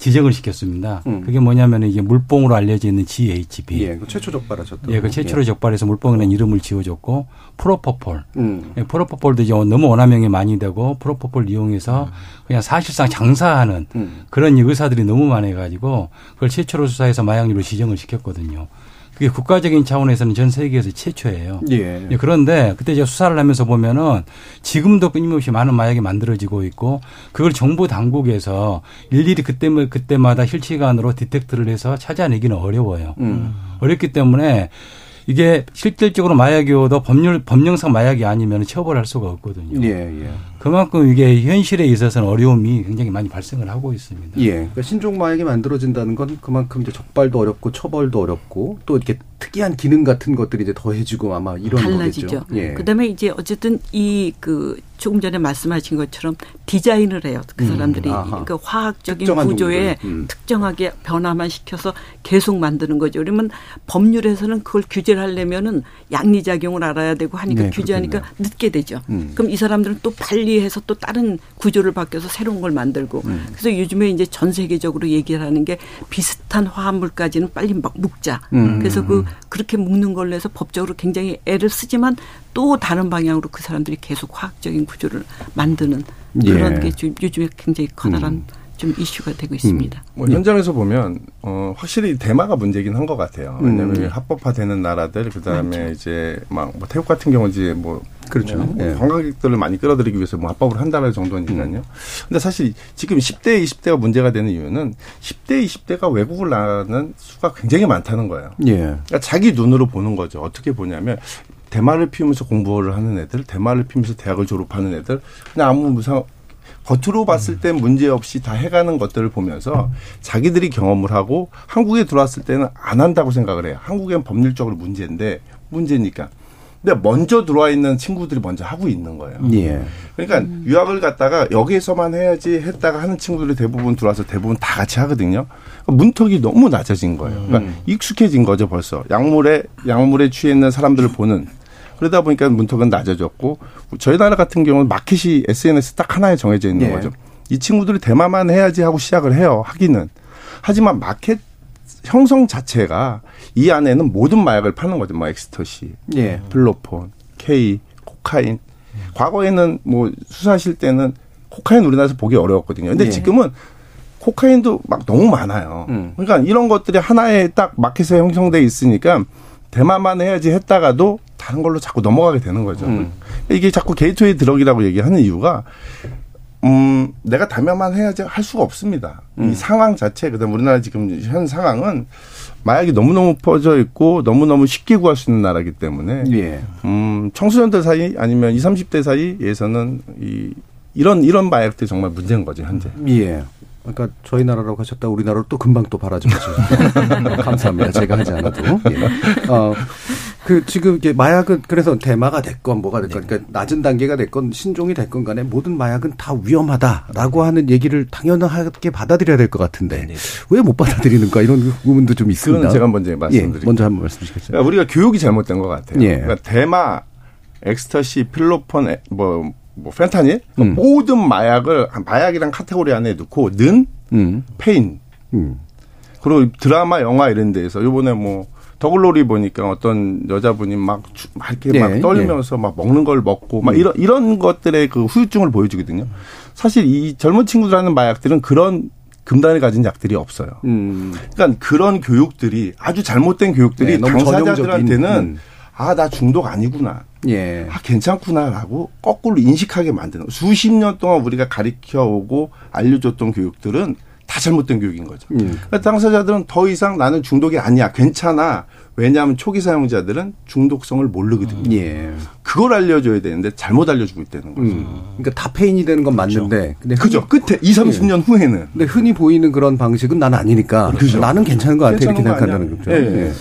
지정을 시켰습니다. 음. 그게 뭐냐면 이게 물뽕으로 알려져 있는 GHB. 예. 그 최초 적발하셨던. 예, 그 최초로 적발해서 물뽕이라는 이름을 지어줬고 프로포폴. 음. 예, 프로포폴도 이제 너무 원화명이 많이 되고 프로포폴 이용해서 그냥 사실상 장사하는 음. 그런 의사들이 너무 많아가지고 그걸 최초로 수사해서 마약류로 지정을 시켰거든요. 그게 국가적인 차원에서는 전 세계에서 최초예요. 예. 예, 그런데 그때 제가 수사를 하면서 보면은 지금도 끊임없이 많은 마약이 만들어지고 있고 그걸 정부 당국에서 일일이 그때 그때마다 실시간으로 디텍트를 해서 찾아내기는 어려워요. 음. 어렵기 때문에 이게 실질적으로 마약이어도 법률 법령상 마약이 아니면 처벌할 수가 없거든요. 예, 예. 그만큼 이게 현실에 있어서는 어려움이 굉장히 많이 발생을 하고 있습니다. 예. 그러니까 신종 마약이 만들어진다는 건 그만큼 이제 적발도 어렵고 처벌도 어렵고 또 이렇게 특이한 기능 같은 것들이 이제 더해지고 아마 이런 달라지죠. 거겠죠. 예. 그다음에 이제 어쨌든 이 그 조금 전에 말씀하신 것처럼 디자인을 해요. 그 사람들이 아하. 그 화학적인 구조에. 음. 특정하게 변화만 시켜서 계속 만드는 거죠. 그러면 법률에서는 그걸 규제를 하려면은 양리작용을 알아야 되고 하니까 네, 규제하니까 그렇겠네요. 늦게 되죠. 음. 그럼 이 사람들은 또 발리 해서 또 다른 구조를 바뀌어서 새로운 걸 만들고 음. 그래서 요즘에 이제 전 세계적으로 얘기를 하는 게 비슷한 화합물까지는 빨리 막 묶자. 음. 그래서 그 그렇게 묶는 걸로 해서 법적으로 굉장히 애를 쓰지만 또 다른 방향으로 그 사람들이 계속 화학적인 구조를 만드는 그런 예. 게좀 요즘에 굉장히 커다란 좀 이슈가 되고 있습니다. 뭐 현장에서 보면 어 확실히 대마가 문제긴 한 것 같아요. 왜냐하면 음. 합법화되는 나라들 그다음에 이제 막 뭐 태국 같은 경우 이제 뭐 그렇죠. 뭐 예. 관광객들을 많이 끌어들이기 위해서 뭐 합법을 한다는 정도니까요. 근데 사실 지금 10대, 20대가 문제가 되는 이유는 10대, 20대가 외국을 나가는 수가 굉장히 많다는 거예요. 예. 그러니까 자기 눈으로 보는 거죠. 어떻게 보냐면 대마를 피우면서 공부를 하는 애들, 대마를 피우면서 대학을 졸업하는 애들, 그냥 아무 무상 겉으로 봤을 땐 문제 없이 다 해가는 것들을 보면서 자기들이 경험을 하고 한국에 들어왔을 때는 안 한다고 생각을 해요. 한국엔 법률적으로 문제인데 문제니까. 근데 먼저 들어와 있는 친구들이 먼저 하고 있는 거예요. 예. 그러니까 유학을 갔다가 여기에서만 해야지 했다가 하는 친구들이 대부분 들어와서 대부분 다 같이 하거든요. 문턱이 너무 낮아진 거예요. 그러니까 익숙해진 거죠 벌써. 약물에 약물에 취해 있는 사람들을 보는. 그러다 보니까 문턱은 낮아졌고 저희 나라 같은 경우는 마켓이 SNS 딱 하나에 정해져 있는 예. 거죠. 이 친구들이 대마만 해야지 하고 시작을 해요. 하기는. 하지만 마켓 형성 자체가 이 안에는 모든 마약을 파는 거죠. 뭐 엑스터시, 예. 필로폰, K, 코카인. 과거에는 뭐 수사하실 때는 코카인 우리나라에서 보기 어려웠거든요. 근데 예. 지금은 코카인도 막 너무 많아요. 음. 그러니까 이런 것들이 하나에 딱 마켓에 형성돼 있으니까 대마만 해야지 했다가도 다른 걸로 자꾸 넘어가게 되는 거죠. 음. 이게 자꾸 gateway drug이라고 얘기하는 이유가 음, 내가 대마만 해야지 할 수가 없습니다. 음. 이 상황 자체, 그 다음 우리나라 지금 현 상황은 마약이 너무너무 퍼져 있고 너무너무 쉽게 구할 수 있는 나라이기 때문에 예. 음, 청소년들 사이 아니면 20, 30대 사이에서는 이 이런 이런 마약들이 정말 문제인 거죠, 현재. 예. 그러니까 저희 나라라고 하셨다 우리나라로 또 금방 또 바라져가지고 [laughs] 감사합니다. 제가 하지 않아도. 예. 어, 그 지금 이게 마약은 그래서 대마가 됐건 뭐가 됐건 그러니까 낮은 단계가 됐건 신종이 됐건 간에 모든 마약은 다 위험하다라고 하는 얘기를 당연하게 받아들여야 될 것 같은데 왜 못 받아들이는가 이런 의문도 좀 있습니다. 그건 제가 먼저 말씀드릴게요. 예, 먼저 한번 말씀 주시겠어요? 그러니까 우리가 교육이 잘못된 것 같아요. 예. 그러니까 대마, 엑스터시, 필로폰, 에- 뭐, 뭐 펜타닐 음. 모든 마약을 마약이란 카테고리 안에 넣고 는 음. 폐인 음. 그리고 드라마, 영화 이런 데에서 요번에 뭐 더글로리 보니까 어떤 여자분이 막, 주- 막 이렇게 예, 막 떨면서 막 먹는 걸 먹고 막 이런 이런 것들의 그 후유증을 보여주거든요. 사실 이 젊은 친구들 하는 마약들은 그런 금단을 가진 약들이 없어요. 음. 그러니까 그런 교육들이 아주 잘못된 교육들이 네, 당사자들한테는 음. 아 나 중독 아니구나. 예. 아, 괜찮구나라고 거꾸로 인식하게 만드는. 수십 년 동안 우리가 가르쳐 오고 알려줬던 교육들은 다 잘못된 교육인 거죠. 음. 그러니까 당사자들은 더 이상 나는 중독이 아니야. 괜찮아. 왜냐하면 초기 사용자들은 중독성을 모르거든요. 예. 그걸 알려줘야 되는데 잘못 알려주고 있다는 거죠. 음. 그러니까 다 페인이 되는 건 맞는데 근데 그죠. 끝에 2, 30년 후에는. 근데 흔히 보이는 그런 방식은 나는 아니니까 나는 괜찮은 것 같아 이렇게 괜찮은 거 생각한다는 거죠. 아니야. 예, 예. 예.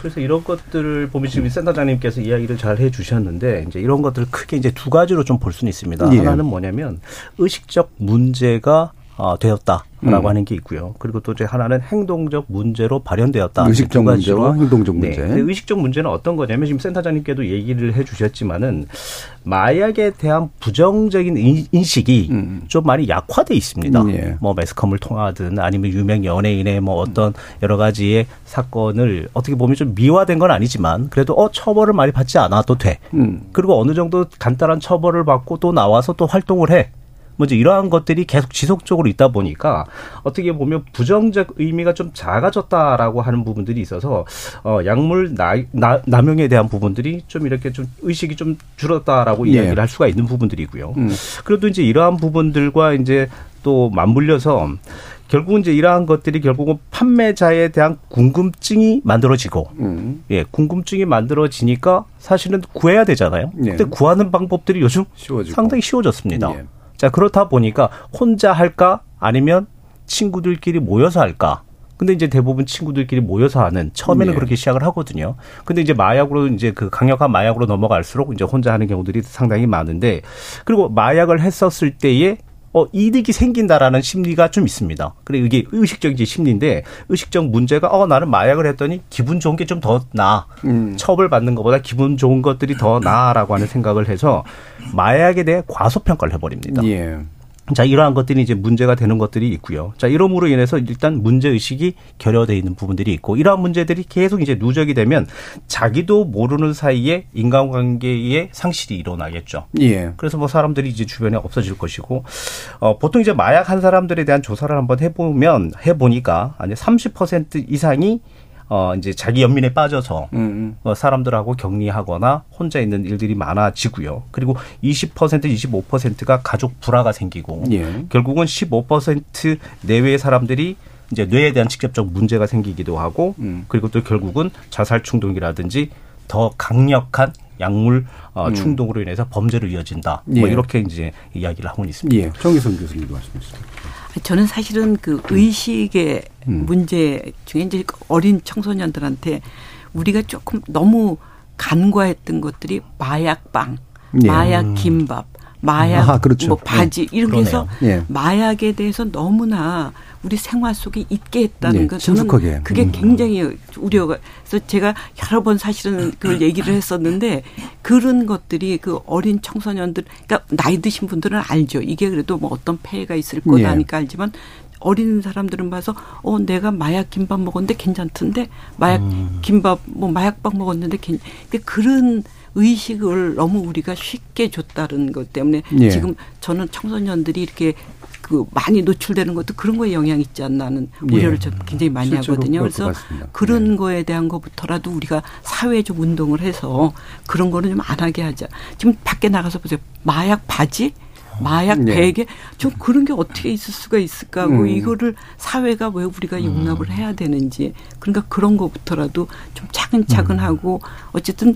그래서 이런 것들을 보면 지금 센터장님께서 이야기를 잘 해주셨는데 이제 이런 것들을 크게 이제 두 가지로 좀 볼 수는 있습니다. 예. 하나는 뭐냐면 의식적 문제가 어, 되었다라고 음. 하는 게 있고요. 그리고 또 이제 하나는 행동적 문제로 발현되었다. 의식적. 문제와 행동적 네. 문제. 근데 의식적 문제는 어떤 거냐면 지금 센터장님께도 얘기를 해주셨지만은 마약에 대한 부정적인 인- 인식이 좀 많이 약화돼 있습니다. 음, 예. 뭐 매스컴을 통하든 아니면 유명 연예인의 뭐 어떤 여러 가지의 사건을 어떻게 보면 좀 미화된 건 아니지만 그래도 어 처벌을 많이 받지 않아도 돼. 음. 그리고 어느 정도 간단한 처벌을 받고 또 나와서 또 활동을 해. 먼저 이러한 것들이 계속 지속적으로 있다 보니까 어떻게 보면 부정적 의미가 좀 작아졌다라고 하는 부분들이 있어서 어 약물 나, 나, 남용에 대한 부분들이 좀 이렇게 좀 의식이 좀 줄었다라고 예. 이야기를 할 수가 있는 부분들이고요. 음. 그래도 이제 이러한 부분들과 이제 또또 맞물려서 결국은 이제 이러한 것들이 결국은 판매자에 대한 궁금증이 만들어지고, 음. 예, 궁금증이 만들어지니까 사실은 구해야 되잖아요. 예. 근데 구하는 방법들이 요즘 쉬워지고. 상당히 쉬워졌습니다. 예. 자, 그렇다 보니까 혼자 할까 아니면 친구들끼리 모여서 할까? 근데 이제 대부분 친구들끼리 모여서 하는 처음에는 예. 그렇게 시작을 하거든요. 근데 이제 마약으로 이제 그 강력한 마약으로 넘어갈수록 이제 혼자 하는 경우들이 상당히 많은데 그리고 마약을 했었을 때에 어, 이득이 생긴다라는 심리가 좀 있습니다. 그래, 이게 의식적인 심리인데, 의식적 문제가, 어, 나는 마약을 했더니 기분 좋은 게 좀 더 나아. 음. 처벌 받는 것보다 기분 좋은 것들이 더 나아라고 하는 생각을 해서, 마약에 대해 과소평가를 해버립니다. 예. 자, 이러한 것들이 이제 문제가 되는 것들이 있고요. 자, 이러므로 인해서 일단 문제의식이 결여되어 있는 부분들이 있고, 이러한 문제들이 계속 이제 누적이 되면 자기도 모르는 사이에 인간관계의 상실이 일어나겠죠. 예. 그래서 뭐 사람들이 이제 주변에 없어질 것이고, 어, 보통 이제 마약 한 사람들에 대한 조사를 한번 해보면, 해보니까, 아니, 30% 이상이 어, 이제 자기 연민에 빠져서 음. 어, 사람들하고 격리하거나 혼자 있는 일들이 많아지고요. 그리고 20% 25%가 가족 불화가 생기고 예. 결국은 15% 내외의 사람들이 이제 뇌에 대한 직접적 문제가 생기기도 하고 음. 그리고 또 결국은 자살 충동이라든지 더 강력한 약물 어, 음. 충동으로 인해서 범죄로 이어진다. 예. 뭐 이렇게 이제 이야기를 하고 있습니다. 예. 정기선 교수님도 말씀해 주세요. 저는 사실은 그 의식의 음. 문제 중에 이제 어린 청소년들한테 우리가 조금 너무 간과했던 것들이 마약빵, 예. 마약 김밥, 마약 아하, 그렇죠. 뭐 바지 예. 이런 게 해서. 예. 마약에 대해서 너무나 우리 생활 속에 있게 했다는 네, 건 저는. 그게 음. 굉장히 우려가 그래서 제가 여러 번 사실은 그걸 얘기를 했었는데 그런 것들이 그 어린 청소년들 그러니까 나이 드신 분들은 알죠 이게 그래도 뭐 어떤 폐해가 있을 예. 거다니까 알지만 어린 사람들은 봐서 어 내가 마약 김밥 먹었는데 괜찮던데 마약 음. 김밥 뭐 마약빵 먹었는데 괜 근데 그런 의식을 너무 우리가 쉽게 줬다는 것 때문에 예. 지금 저는 청소년들이 이렇게 그 많이 노출되는 것도 그런 거에 영향이 있지 않나 하는 우려를 예. 저 굉장히 많이 하거든요. 그래서. 그런 거에 대한 것부터라도 우리가 사회에 좀 운동을 해서 그런 거는 좀 안 하게 하자. 지금 밖에 나가서 보세요. 마약 바지? 마약 네. 베개? 좀 그런 게 어떻게 있을 수가 있을까 하고 음. 이거를 사회가 왜 우리가 용납을 해야 되는지 그러니까 그런 것부터라도 좀 음. 차근차근 하고 어쨌든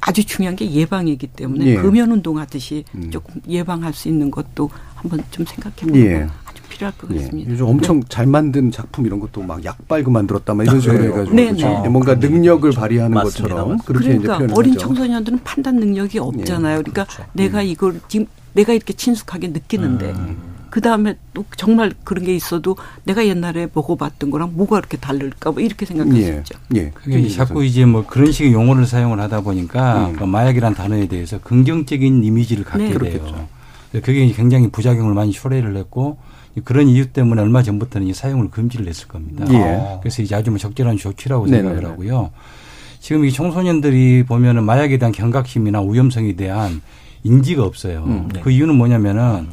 아주 중요한 게 예방이기 때문에 예. 금연 운동 하듯이 음. 조금 예방할 수 있는 것도 한번 좀 생각해 보는 예. 거 아주 필요할 것 예. 같습니다. 요즘 엄청 잘 만든 작품 이런 것도 막 약발구 만들었다 막 이런 식으로 네. 해가지고 네, 그죠? 네. 뭔가 능력을 발휘하는 맞습니다. 것처럼 맞습니다. 그렇게 그러니까 표현을 어린 하죠. 청소년들은 판단 능력이 없잖아요. 그러니까 그렇죠. 내가 이걸 지금 내가 이렇게 친숙하게 느끼는데 음. 그 다음에 또 정말 그런 게 있어도 내가 옛날에 먹어봤던 거랑 뭐가 그렇게 다를까 뭐 이렇게 생각할 수 예. 있죠. 예. 그게 이제 자꾸 이제 뭐 그런 식의 용어를 사용을 하다 보니까 음. 그 마약이란 단어에 대해서 긍정적인 이미지를 갖게 네. 돼요. 그렇겠죠. 그게 굉장히 부작용을 많이 초래를 했고 그런 이유 때문에 얼마 전부터는 이 사용을 금지를 했을 겁니다. 예. 그래서 이제 아주 뭐 적절한 조치라고. 생각을 하고요. 지금 이 청소년들이 보면은 마약에 대한 경각심이나 위험성에 대한 인지가 없어요. 음, 그 이유는 뭐냐면은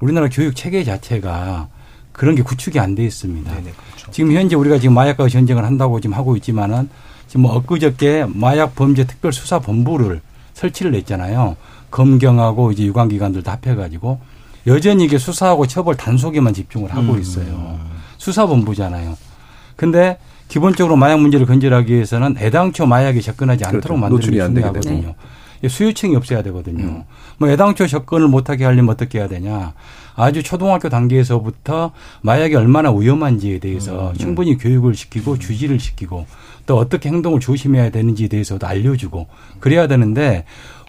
우리나라 교육 체계 자체가 그런 게 구축이 안 돼 있습니다. 네네, 그렇죠. 지금 현재 우리가 지금 마약과 전쟁을 한다고 지금 하고 있지만은 지금 뭐 엊그저께 마약 범죄 특별 수사 본부를 설치를 했잖아요. 검경하고 이제 유관기관들 다 합해가지고 여전히 이게 수사하고 처벌 단속에만 집중을 음. 하고 있어요. 수사본부잖아요. 근데 기본적으로 마약 문제를 건절하기 위해서는 애당초 마약에 접근하지 않도록 그렇죠. 만드는 게 중요하거든요. 이 수요층이 없어야 되거든요. 음. 뭐 애당초 접근을 못하게 하려면 어떻게 해야 되냐. 아주 초등학교 단계에서부터 마약이 얼마나 위험한지에 대해서 음. 충분히 교육을 시키고 주지를 시키고 또 어떻게 행동을 조심해야 되는지에 대해서도 알려주고 그래야 되는데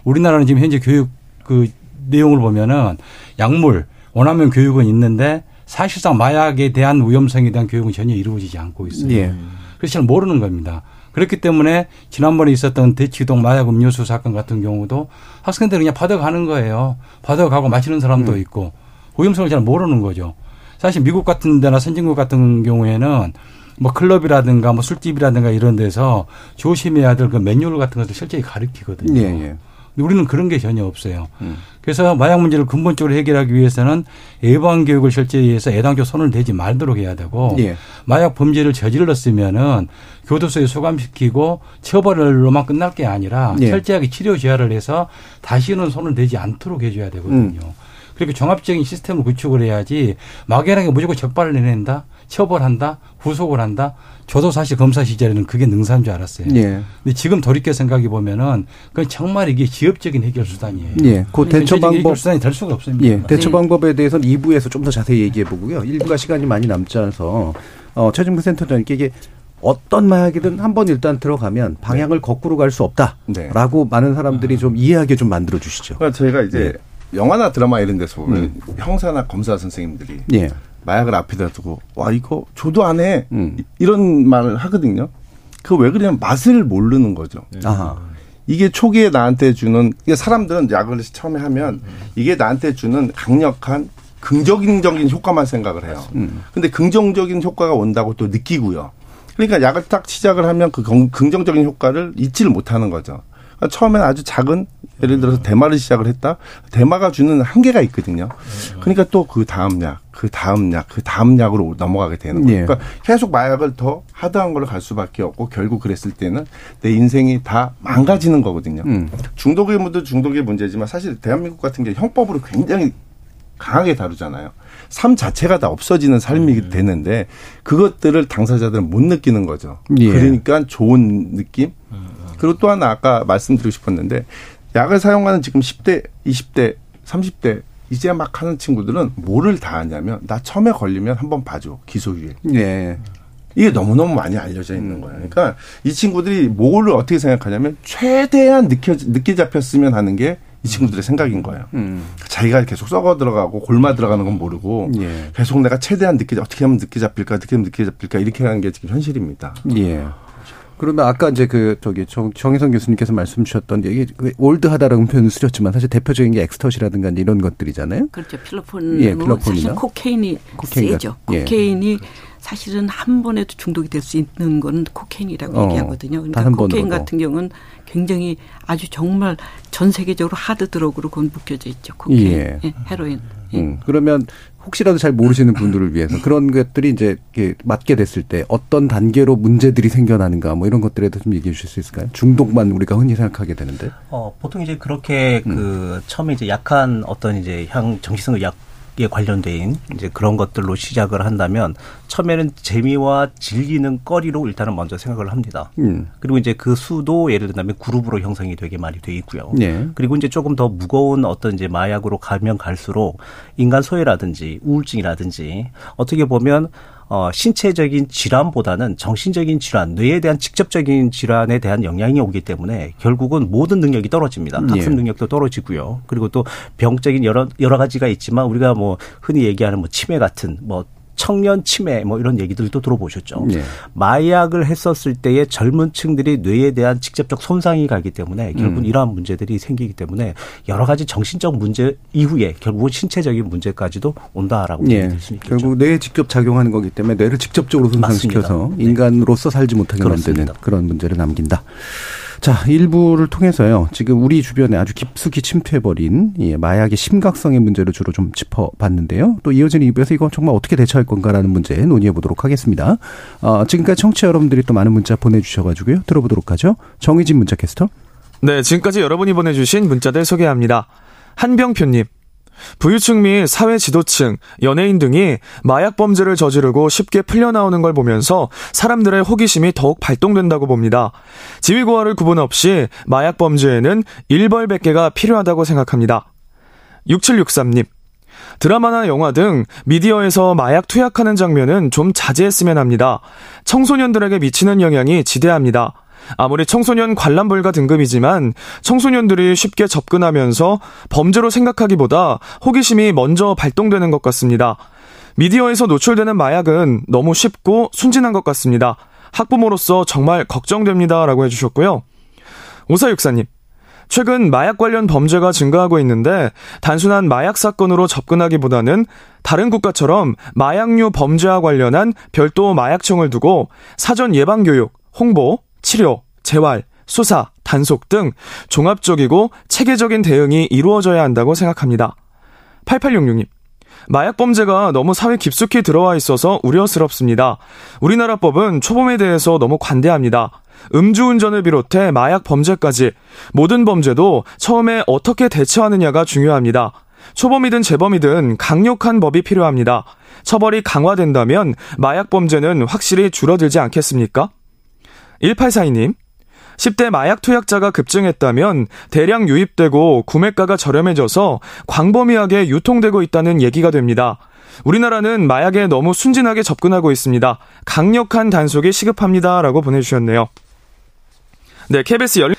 우리나라는 지금 현재 교육 그 내용을 보면은 약물 원하면 교육은 있는데 사실상 마약에 대한 위험성에 대한 교육은 전혀 이루어지지 않고 있어요. 예. 그래서 잘 모르는 겁니다. 그렇기 때문에 지난번에 있었던 대치동 마약 음료수 사건 같은 경우도 학생들이 그냥 받아가는 거예요. 받아가고 마시는 사람도 음. 있고 위험성을 잘 모르는 거죠. 사실 미국 같은 데나 선진국 같은 경우에는 뭐 클럽이라든가 뭐 술집이라든가 이런 데서 조심해야 될 그 매뉴얼 같은 것을 실제히 가르치거든요. 예, 예. 우리는 그런 게 전혀 없어요. 음. 그래서 마약 문제를 근본적으로 해결하기 위해서는 예방 교육을 실제히 해서 애당초 손을 대지 말도록 해야 되고 예. 마약 범죄를 저질렀으면은 교도소에 소감시키고 처벌로만 끝날 게 아니라 예. 철저하게 치료 제한을 해서 다시는 손을 대지 않도록 해줘야 되거든요. 그렇게 종합적인 시스템을 구축을 해야지 막연하게 무조건 적발을 내낸다, 처벌한다, 후속을 한다. 저도 사실 검사 시절에는 그게 능사인 줄 알았어요. 예. 근데 지금 돌이켜 생각해 보면은 그건 정말 이게 지엽적인 해결 수단이에요. 예. 그 대처 방법 해결 수단이 될 수가 없습니다. 예. 대처 방법에 대해서는 2부에서 좀 더 자세히 얘기해 보고요. 1부가 시간이 많이 남지 않아서 어, 최진구 센터장님께 이게 어떤 마약이든 한 번 일단 들어가면 방향을 거꾸로 갈 수 없다라고 네. 많은 사람들이 좀 이해하게 좀 만들어 주시죠. 그러니까 저희가 이제 영화나 드라마 이런 데서 보면 형사나 검사 선생님들이 예. 마약을 앞에다 두고 와 이거 줘도 안 해. 음. 이런 말을 하거든요. 그 왜 그러냐면 맛을 모르는 거죠. 아하. 이게 초기에 나한테 주는 이게 사람들은 약을 처음에 하면 이게 나한테 주는 강력한 긍정적인 효과만 생각을 해요. 음. 근데 긍정적인 효과가 온다고 또 느끼고요. 그러니까 약을 딱 시작을 하면 그 긍- 긍정적인 효과를 잊지를 못하는 거죠. 그러니까 처음에는 아주 작은 예를 들어서 대마를 시작을 했다. 대마가 주는 한계가 있거든요. 그러니까 또 그 다음 약, 그 다음 약, 그 다음 약으로 넘어가게 되는 거예요. 예. 그러니까 계속 마약을 더 하드한 걸로 갈 수밖에 없고 결국 그랬을 때는 내 인생이 다 망가지는 거거든요. 음. 중독의 문제 중독의 문제지만 사실 대한민국 같은 게 형법으로 굉장히 강하게 다루잖아요. 삶 자체가 다 없어지는 삶이 되는데 그것들을 당사자들은 못 느끼는 거죠. 예. 그러니까 좋은 느낌. 그리고 또 하나 아까 말씀드리고 싶었는데 약을 사용하는 지금 10대, 20대, 30대 이제 막 하는 친구들은 뭐를 다 하냐면 나 처음에 걸리면 한번 봐줘 기소유예. 예. 이게 너무너무 많이 알려져 있는 거예요. 그러니까 이 친구들이 뭐를 어떻게 생각하냐면 최대한 느껴, 늦게 잡혔으면 하는 게 이 친구들의 생각인 거예요. 음. 자기가 계속 썩어 들어가고 곪아 들어가는 건 모르고 예. 계속 내가 최대한 늦게 어떻게 하면 늦게 잡힐까 어떻게 하면 늦게 잡힐까 이렇게 하는 게 지금 현실입니다. 예. 그러면 아까 이제 그 저기 정, 정혜성 교수님께서 말씀 주셨던 얘기 그 old하다라는 표현을 쓰셨지만 사실 대표적인 게 엑스터시라든가 이런 것들이잖아요. 그렇죠. 필로폰. 예, 필로폰이나. 사실 cocaine이 세죠. 예. cocaine이 사실은 한 번에도 중독이 될 수 있는 거는 cocaine이라고 어, 얘기하거든요. 그러니까 cocaine 번으로도. 같은 경우는 굉장히 아주 정말 전 세계적으로 하드 드럭으로 그건 묶여져 있죠. 코케인, 예. 예, 헤로인. 예. 음, 그러면 혹시라도 잘 모르시는 분들을 위해서 그런 것들이 이제 맞게 됐을 때 어떤 단계로 문제들이 생겨나는가 뭐 이런 것들에 대해서 좀 얘기해 주실 수 있을까요? 중독만 우리가 흔히 생각하게 되는데. 어, 보통 이제 그렇게 음. 그 처음에 이제 약한 어떤 이제 향 정신성 약 에 관련된 이제 그런 것들로 시작을 한다면 처음에는 재미와 즐기는 거리로 일단은 먼저 생각을 합니다. 음. 그리고 이제 그 수도 예를 들면 그룹으로 형성이 되게 많이 돼 있고요. 예. 그리고 이제 조금 더 무거운 어떤 이제 마약으로 가면 갈수록 인간 소외라든지 우울증이라든지 어떻게 보면 어, 신체적인 질환보다는 정신적인 질환, 뇌에 대한 직접적인 질환에 대한 영향이 오기 때문에 결국은 모든 능력이 떨어집니다. 예. 학습 능력도 떨어지고요. 그리고 또 병적인 여러 여러 가지가 있지만 우리가 뭐 흔히 얘기하는 뭐 치매 같은 뭐 청년 치매 뭐 이런 얘기들도 들어보셨죠. 예. 마약을 했었을 때의 젊은 층들이 뇌에 대한 직접적 손상이 가기 때문에 결국은 음. 이러한 문제들이 생기기 때문에 여러 가지 정신적 문제 이후에 결국은 신체적인 문제까지도 온다라고 예. 얘기될 수 있겠죠. 결국 뇌에 직접 작용하는 거기 때문에 뇌를 직접적으로 손상시켜서 맞습니다. 네. 인간으로서 살지 못하게 그렇습니다. 만드는 그런 문제를 남긴다. 자, 일부를 통해서요. 지금 우리 주변에 아주 깊숙이 침투해버린 이 마약의 심각성의 문제를 주로 좀 짚어봤는데요. 또 이어지는 2부에서 이거 정말 어떻게 대처할 건가라는 문제 논의해 보도록 하겠습니다. 어, 지금까지 청취자 여러분들이 또 많은 문자 보내주셔가지고요. 들어보도록 하죠. 정의진 문자 캐스터. 네, 지금까지 여러분이 보내주신 문자들 소개합니다. 한병표님. 부유층 및 사회 지도층, 연예인 등이 마약 범죄를 저지르고 쉽게 풀려나오는 걸 보면서 사람들의 호기심이 더욱 발동된다고 봅니다. 지위고하를 구분 없이 마약 범죄에는 일벌백계가 필요하다고 생각합니다. 6763님. 드라마나 영화 등 미디어에서 마약 투약하는 장면은 좀 자제했으면 합니다. 청소년들에게 미치는 영향이 지대합니다. 아무리 청소년 관람 불가 등급이지만 청소년들이 쉽게 접근하면서 범죄로 생각하기보다 호기심이 먼저 발동되는 것 같습니다. 미디어에서 노출되는 마약은 너무 쉽고 순진한 것 같습니다. 학부모로서 정말 걱정됩니다. 라고 해주셨고요. 오사육사님. 최근 마약 관련 범죄가 증가하고 있는데 단순한 마약 사건으로 접근하기보다는 다른 국가처럼 마약류 범죄와 관련한 별도 마약청을 두고 사전 예방 교육, 홍보, 치료, 재활, 수사, 단속 등 종합적이고 체계적인 대응이 이루어져야 한다고 생각합니다. 8866님. 마약 범죄가 너무 사회 깊숙이 들어와 있어서 우려스럽습니다. 우리나라 법은 초범에 대해서 너무 관대합니다. 음주운전을 비롯해 마약 범죄까지 모든 범죄도 처음에 어떻게 대처하느냐가 중요합니다. 초범이든 재범이든 강력한 법이 필요합니다. 처벌이 강화된다면 마약 범죄는 확실히 줄어들지 않겠습니까? 1842님, 10대 마약 투약자가 급증했다면 대량 유입되고 구매가가 저렴해져서 광범위하게 유통되고 있다는 얘기가 됩니다. 우리나라는 마약에 너무 순진하게 접근하고 있습니다. 강력한 단속이 시급합니다. 라고 보내주셨네요. 네, KBS 열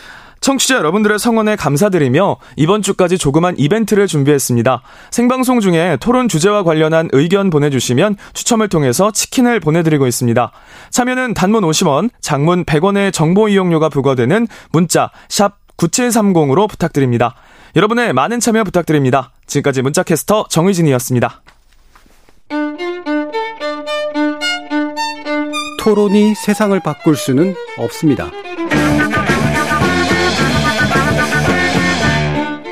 청취자 여러분들의 성원에 감사드리며 이번 주까지 조그만 이벤트를 준비했습니다. 생방송 중에 토론 주제와 관련한 의견 보내주시면 추첨을 통해서 치킨을 보내드리고 있습니다. 참여는 단문 50원, 장문 100원의 정보 이용료가 부과되는 문자 샵 9730으로 부탁드립니다. 여러분의 많은 참여 부탁드립니다. 지금까지 문자캐스터 정의진이었습니다. 토론이 세상을 바꿀 수는 없습니다.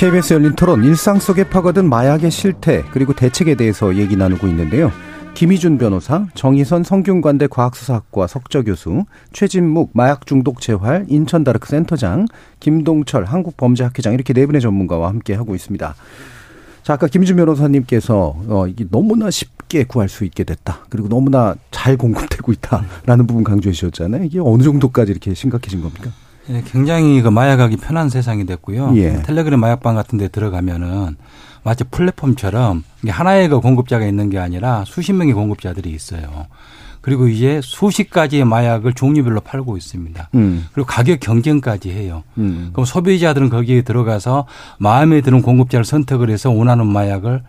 KBS 열린 토론 일상 속에 파고든 마약의 실태 그리고 대책에 대해서 얘기 나누고 있는데요. 김희준 변호사, 정희선 성균관대 과학수사학과 석좌교수, 최진묵 마약 중독 재활 인천다르크 센터장, 김동철 한국범죄학회장 이렇게 네 분의 전문가와 함께 하고 있습니다. 자, 아까 김희준 변호사님께서 어, 이게 너무나 쉽게 구할 수 있게 됐다. 그리고 너무나 잘 공급되고 있다라는 부분 강조해 주셨잖아요. 이게 어느 정도까지 이렇게 심각해진 겁니까? 예, 굉장히 그 마약하기 편한 세상이 됐고요. 예. 텔레그램 마약방 같은 데 들어가면은 마치 플랫폼처럼 이게 하나의 그 공급자가 있는 게 아니라 수십 명의 공급자들이 있어요. 그리고 이제 수십 가지의 마약을 종류별로 팔고 있습니다. 음. 그리고 가격 경쟁까지 해요. 음. 그럼 소비자들은 거기에 들어가서 마음에 드는 공급자를 선택을 해서 원하는 마약을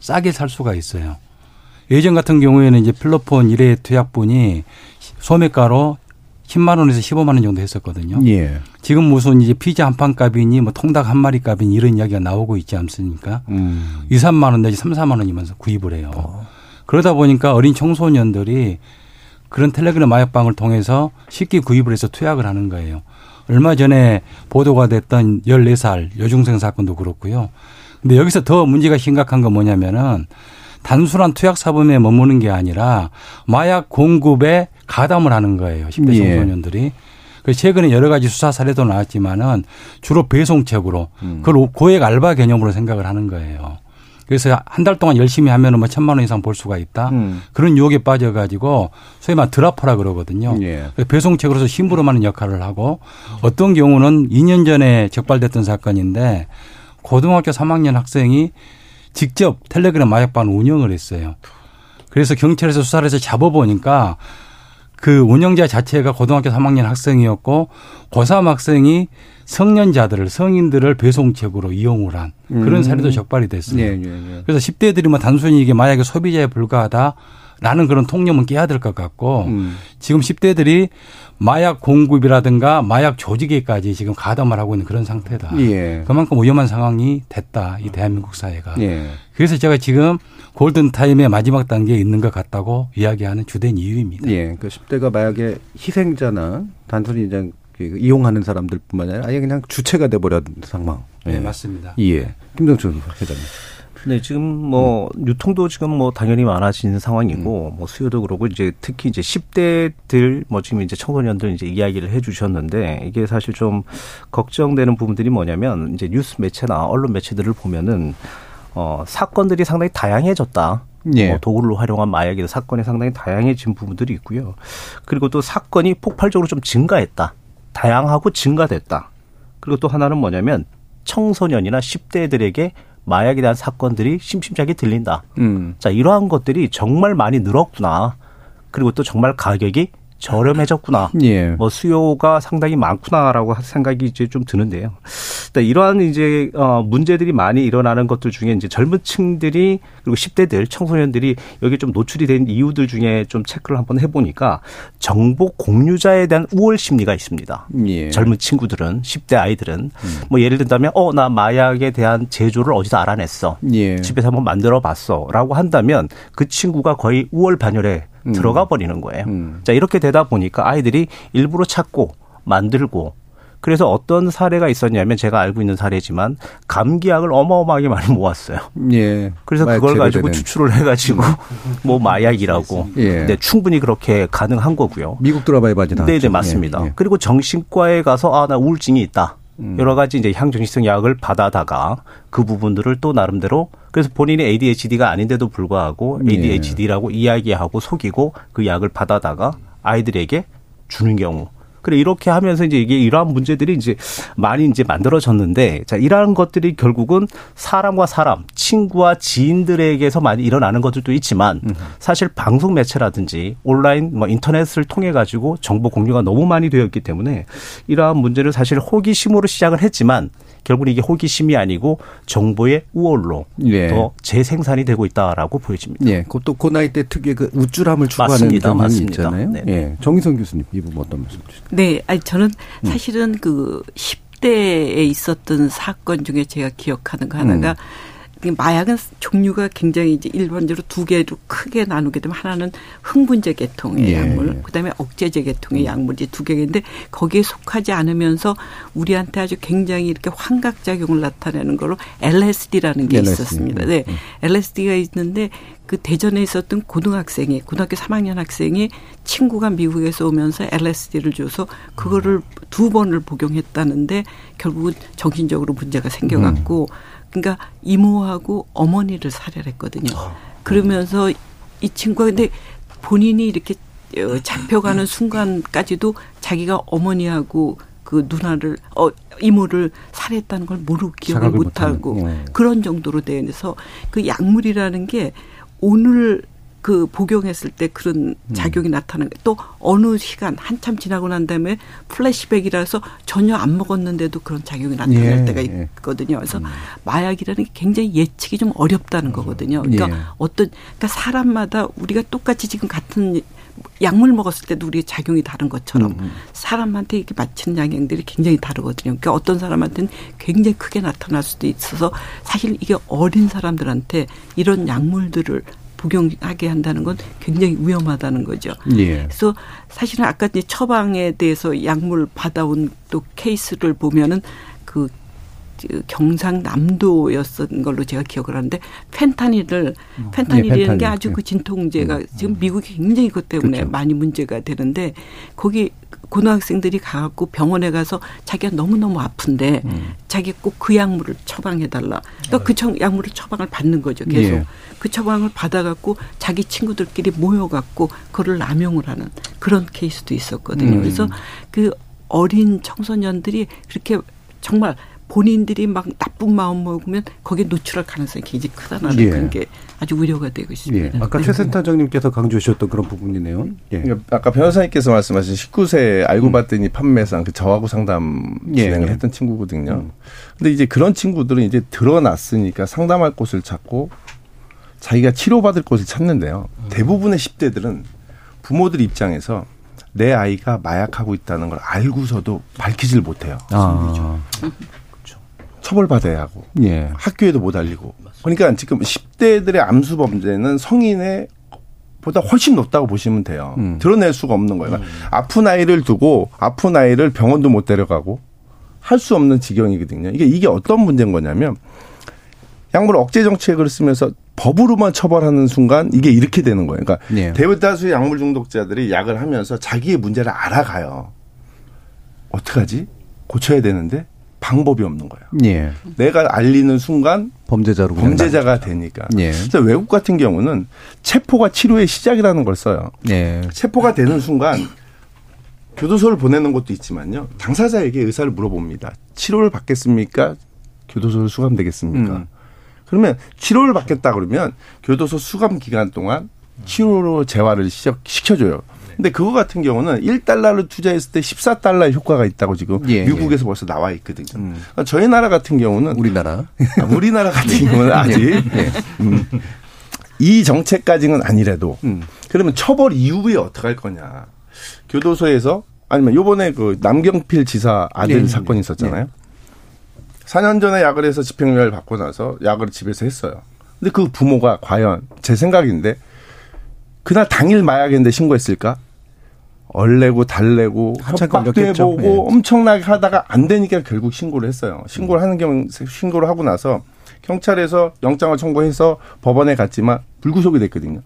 싸게 살 수가 있어요. 예전 같은 경우에는 이제 필로폰 1회 투약분이 소매가로 10만 원에서 15만 원 정도 했었거든요. 예. 지금 무슨 이제 피자 한 판 값이니 뭐 통닭 한 마리 값이니 이런 이야기가 나오고 있지 않습니까? 음. 2, 3만 원 내지 3, 4만 원이면서 구입을 해요. 그러다 보니까 어린 청소년들이 그런 텔레그램 마약방을 통해서 쉽게 구입을 해서 투약을 하는 거예요. 얼마 전에 보도가 됐던 14살 여중생 사건도 그렇고요. 근데 여기서 더 문제가 심각한 건 뭐냐면은 단순한 투약 사범에 머무는 게 아니라 마약 공급에 가담을 하는 거예요. 10대 예. 청소년들이. 그래서 최근에 여러 가지 수사 사례도 나왔지만은 주로 배송책으로 음. 그걸 고액 알바 개념으로 생각을 하는 거예요. 그래서 한 달 동안 열심히 하면은 뭐 천만 원 이상 벌 수가 있다. 음. 그런 유혹에 빠져가지고 소위 말 드라퍼라 그러거든요. 예. 배송책으로서 심부름하는 역할을 하고 어떤 경우는 2년 전에 적발됐던 사건인데 고등학교 3학년 학생이 직접 텔레그램 마약방을 운영을 했어요. 그래서 경찰에서 수사를 해서 잡아보니까 그 운영자 자체가 고등학교 3학년 학생이었고 고3 학생이 성년자들을 성인들을 배송책으로 이용을 한 그런 음. 사례도 적발이 됐어요. 예, 예, 예. 그래서 10대들이 뭐 단순히 이게 마약의 소비자에 불과하다 라는 그런 통념은 깨야 될 것 같고 음. 지금 10대들이 마약 공급이라든가 마약 조직에까지 지금 가담을 하고 있는 그런 상태다. 예. 그만큼 위험한 상황이 됐다. 이 대한민국 사회가. 예. 그래서 제가 지금 골든타임의 마지막 단계에 있는 것 같다고 이야기하는 주된 이유입니다. 예. 그 10대가 마약의 희생자나 단순히 이제 그 이용하는 사람들뿐만 아니라 아예 그냥 주체가 돼버린 상황. 네, 맞습니다. 예. 김동준 회장님. 네, 지금 뭐 유통도 지금 뭐 당연히 많아지는 상황이고 뭐 수요도 그러고 이제 특히 이제 10대들 뭐 지금 이제 청소년들 이제 이야기를 해 주셨는데 이게 사실 좀 걱정되는 부분들이 뭐냐면 이제 뉴스 매체나 언론 매체들을 보면은 어 사건들이 상당히 다양해졌다. 예. 뭐 도구를 활용한 마약의 사건이 상당히 다양해진 부분들이 있고요. 그리고 또 사건이 폭발적으로 좀 증가했다. 다양하고 증가됐다. 그리고 또 하나는 뭐냐면 청소년이나 10대들에게 마약에 대한 사건들이 심심찮게 들린다. 음. 자, 이러한 것들이 정말 많이 늘었구나. 그리고 또 정말 가격이 저렴해졌구나. 예. 뭐 수요가 상당히 많구나라고 생각이 이제 좀 드는데요. 이러한 이제 어 문제들이 많이 일어나는 것들 중에 이제 젊은 층들이 그리고 10대들 청소년들이 여기 좀 노출이 된 이유들 중에 좀 체크를 한번 해보니까 정보 공유자에 대한 우월 심리가 있습니다. 예. 젊은 친구들은 10대 아이들은 음. 뭐 예를 든다면 어 나 마약에 대한 제조를 어디서 알아냈어. 예. 집에서 한번 만들어 봤어라고 한다면 그 친구가 거의 우월 반열에 음. 들어가 버리는 거예요. 음. 자, 이렇게 되다 보니까 아이들이 일부러 찾고 만들고 그래서 어떤 사례가 있었냐면 제가 알고 있는 사례지만 감기약을 어마어마하게 많이 모았어요. 예. 그래서 그걸 가지고 추출을 해가지고 [laughs] 뭐 마약이라고. 예. 네, 충분히 그렇게 가능한 거고요. 미국 드라마에 많이 나왔죠. 네, 네, 맞습니다. 예. 예. 그리고 정신과에 가서 아, 나 우울증이 있다. 음. 여러 가지 이제 향정신성 약을 받아다가 그 부분들을 또 나름대로 그래서 본인이 ADHD가 아닌데도 불구하고 ADHD라고 예. 이야기하고 속이고 그 약을 받아다가 아이들에게 주는 경우 그래 이렇게 하면서 이제 이게 이러한 문제들이 이제 많이 이제 만들어졌는데 자 이러한 것들이 결국은 사람과 사람, 친구와 지인들에게서 많이 일어나는 것들도 있지만 사실 방송 매체라든지 온라인 뭐 인터넷을 통해 가지고 정보 공유가 너무 많이 되었기 때문에 이러한 문제를 사실 호기심으로 시작을 했지만 결국은 이게 호기심이 아니고 정보의 우월로 예. 더 재생산이 되고 있다라고 보여집니다. 예. 그것도 그 나이 때 특유의 그 우쭐함을 추구하는 경향이 있잖아요. 네. 예. 정희성 교수님 이 부분 어떤 말씀 주시죠? 네, 아니 저는 음. 사실은 음. 그 10대에 있었던 사건 중에 제가 기억하는 거 하나가 음. 마약은 종류가 굉장히 이제 일반적으로 두 개로 크게 나누게 되면 하나는 흥분제 계통의 예. 약물, 그다음에 억제제 계통의 음. 약물이 두 개인데 거기에 속하지 않으면서 우리한테 아주 굉장히 이렇게 환각 작용을 나타내는 거로 LSD라는 게 LSD. 있었습니다. 네, 음. LSD가 있는데 그 대전에 있었던 고등학생이 고등학교 3학년 학생이 친구가 미국에서 오면서 LSD를 줘서 그거를 두 번을 복용했다는데 결국은 정신적으로 문제가 생겨갖고 음. 그러니까 이모하고 어머니를 살해를 했거든요. 아, 그러면서 이 친구가 근데 본인이 이렇게 어, 잡혀가는 순간까지도 자기가 어머니하고 그 누나를 어 이모를 살해했다는 걸 모르고 기억을 못하고 네. 그런 정도로 돼서 그 약물이라는 게 오늘 그 복용했을 때 그런 음. 작용이 음. 나타나는 또 어느 시간 한참 지나고 난 다음에 플래시백이라서 전혀 안 먹었는데도 그런 작용이 나타날 예, 때가 예. 있거든요. 그래서 음. 마약이라는 게 굉장히 예측이 좀 어렵다는 거거든요. 그러니까 예. 어떤 그러니까 사람마다 우리가 똑같이 지금 같은 약물 먹었을 때도 우리의 작용이 다른 것처럼 음. 사람한테 이렇게 맞히는 영향들이 굉장히 다르거든요. 그러니까 어떤 사람한테는 굉장히 크게 나타날 수도 있어서 사실 이게 어린 사람들한테 이런 약물들을 복용하게 한다는 건 굉장히 위험하다는 거죠. 예. 그래서 사실은 아까 이제 처방에 대해서 약물 받아온 또 케이스를 보면은 그 경상남도였던 걸로 제가 기억을 하는데 펜타닐을 음. 펜타닐이라는 네, 펜타닐. 게 아주 그 진통제가 음. 지금 미국이 굉장히 그것 때문에 그렇죠. 많이 문제가 되는데 거기 고등학생들이 가갖고 병원에 가서 자기가 너무너무 아픈데 음. 자기 꼭 그 약물을 처방해달라. 그러니까 그 약물을 처방을 받는 거죠. 계속. 예. 그 처방을 받아갖고 자기 친구들끼리 모여갖고 그거를 남용을 하는 그런 케이스도 있었거든요. 음. 그래서 그 어린 청소년들이 그렇게 정말 본인들이 막 나쁜 마음 먹으면 거기에 노출할 가능성이 굉장히 크다는 예. 그런 게 아주 우려가 되고 있습니다. 예. 아까 네. 최 센터장님께서 강조해 주셨던 그런 부분이네요. 예. 아까 변호사님께서 말씀하신 19세 알고 음. 봤더니 판매상 그 저하고 상담 예, 진행을 예. 했던 친구거든요. 음. 근데 이제 그런 친구들은 이제 드러났으니까 상담할 곳을 찾고 자기가 치료받을 곳을 찾는데요. 음. 대부분의 10대들은 부모들 입장에서 내 아이가 마약하고 있다는 걸 알고서도 밝히질 못해요. 아. 처벌받아야 하고 예. 학교에도 못 알리고 그러니까 지금 10대들의 암수 범죄는 성인의 보다 훨씬 높다고 보시면 돼요. 음. 드러낼 수가 없는 거예요. 그러니까 음. 아픈 아이를 두고 아픈 아이를 병원도 못 데려가고 할 수 없는 지경이거든요. 이게 이게 어떤 문제인 거냐면 약물 억제 정책을 쓰면서 법으로만 처벌하는 순간 이게 이렇게 되는 거예요. 그러니까 예. 대다수의 약물 중독자들이 약을 하면서 자기의 문제를 알아가요. 어떡하지? 고쳐야 되는데 방법이 없는 거예요. 예. 내가 알리는 순간 범죄자로 범죄자가 되니까. 예. 그래서 외국 같은 경우는 체포가 치료의 시작이라는 걸 써요. 예. 체포가 되는 순간 교도소를 보내는 것도 있지만요. 당사자에게 의사를 물어봅니다. 치료를 받겠습니까? 교도소를 수감되겠습니까? 음. 그러면 치료를 받겠다 그러면 교도소 수감 기간 동안 치료로 재활을 시켜줘요. 근데 그거 같은 경우는 1달러를 투자했을 때 14달러의 효과가 있다고 지금 예, 미국에서 벌써 나와 있거든요. 그러니까 저희 나라 같은 경우는 우리나라 아, 우리나라 같은 경우는 아직 예. 음, 이 정책까지는 아니래도 음. 그러면 처벌 이후에 어떻게 할 거냐. 교도소에서 아니면 요번에 그 남경필 지사 아들 네, 사건이 있었잖아요. 4년 전에 약을 해서 집행유예를 받고 나서 약을 집에서 했어요. 근데 그 부모가 과연 제 생각인데 그날 당일 마약인데 신고했을까? 얼레고 달래고 협박도. 해보고 예. 엄청나게 하다가 안 되니까 결국 신고를 했어요. 신고를 하는 경우 신고를 하고 나서 경찰에서 영장을 청구해서 법원에 갔지만 불구속이 됐거든요.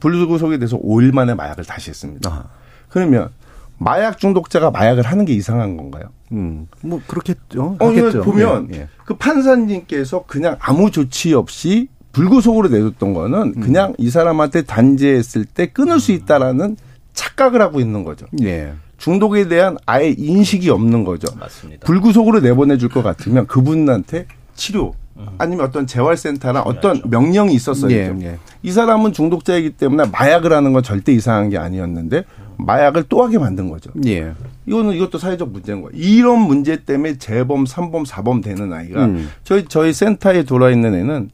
불구속이 돼서 5일 만에 마약을 다시 했습니다. 아. 그러면 마약 중독자가 마약을 하는 게 이상한 건가요? 음, 뭐 그렇겠죠. 어, 하겠죠. 보면 예, 예. 그 판사님께서 그냥 아무 조치 없이 불구속으로 내줬던 거는 음. 그냥 이 사람한테 단죄했을 때 끊을 수 있다라는 착각을 하고 있는 거죠. 예. 중독에 대한 아예 인식이 없는 거죠. 맞습니다. 불구속으로 내보내줄 것 같으면 그분한테 치료 아니면 어떤 재활센터나 어떤 명령이 있었어야죠. 예, 예. 이 사람은 중독자이기 때문에 마약을 하는 건 절대 이상한 게 아니었는데 마약을 또 하게 만든 거죠. 예. 이거는 이것도 사회적 문제인 거예요. 이런 문제 때문에 재범, 삼범, 사범 되는 아이가 음. 저희 저희 센터에 돌아 있는 애는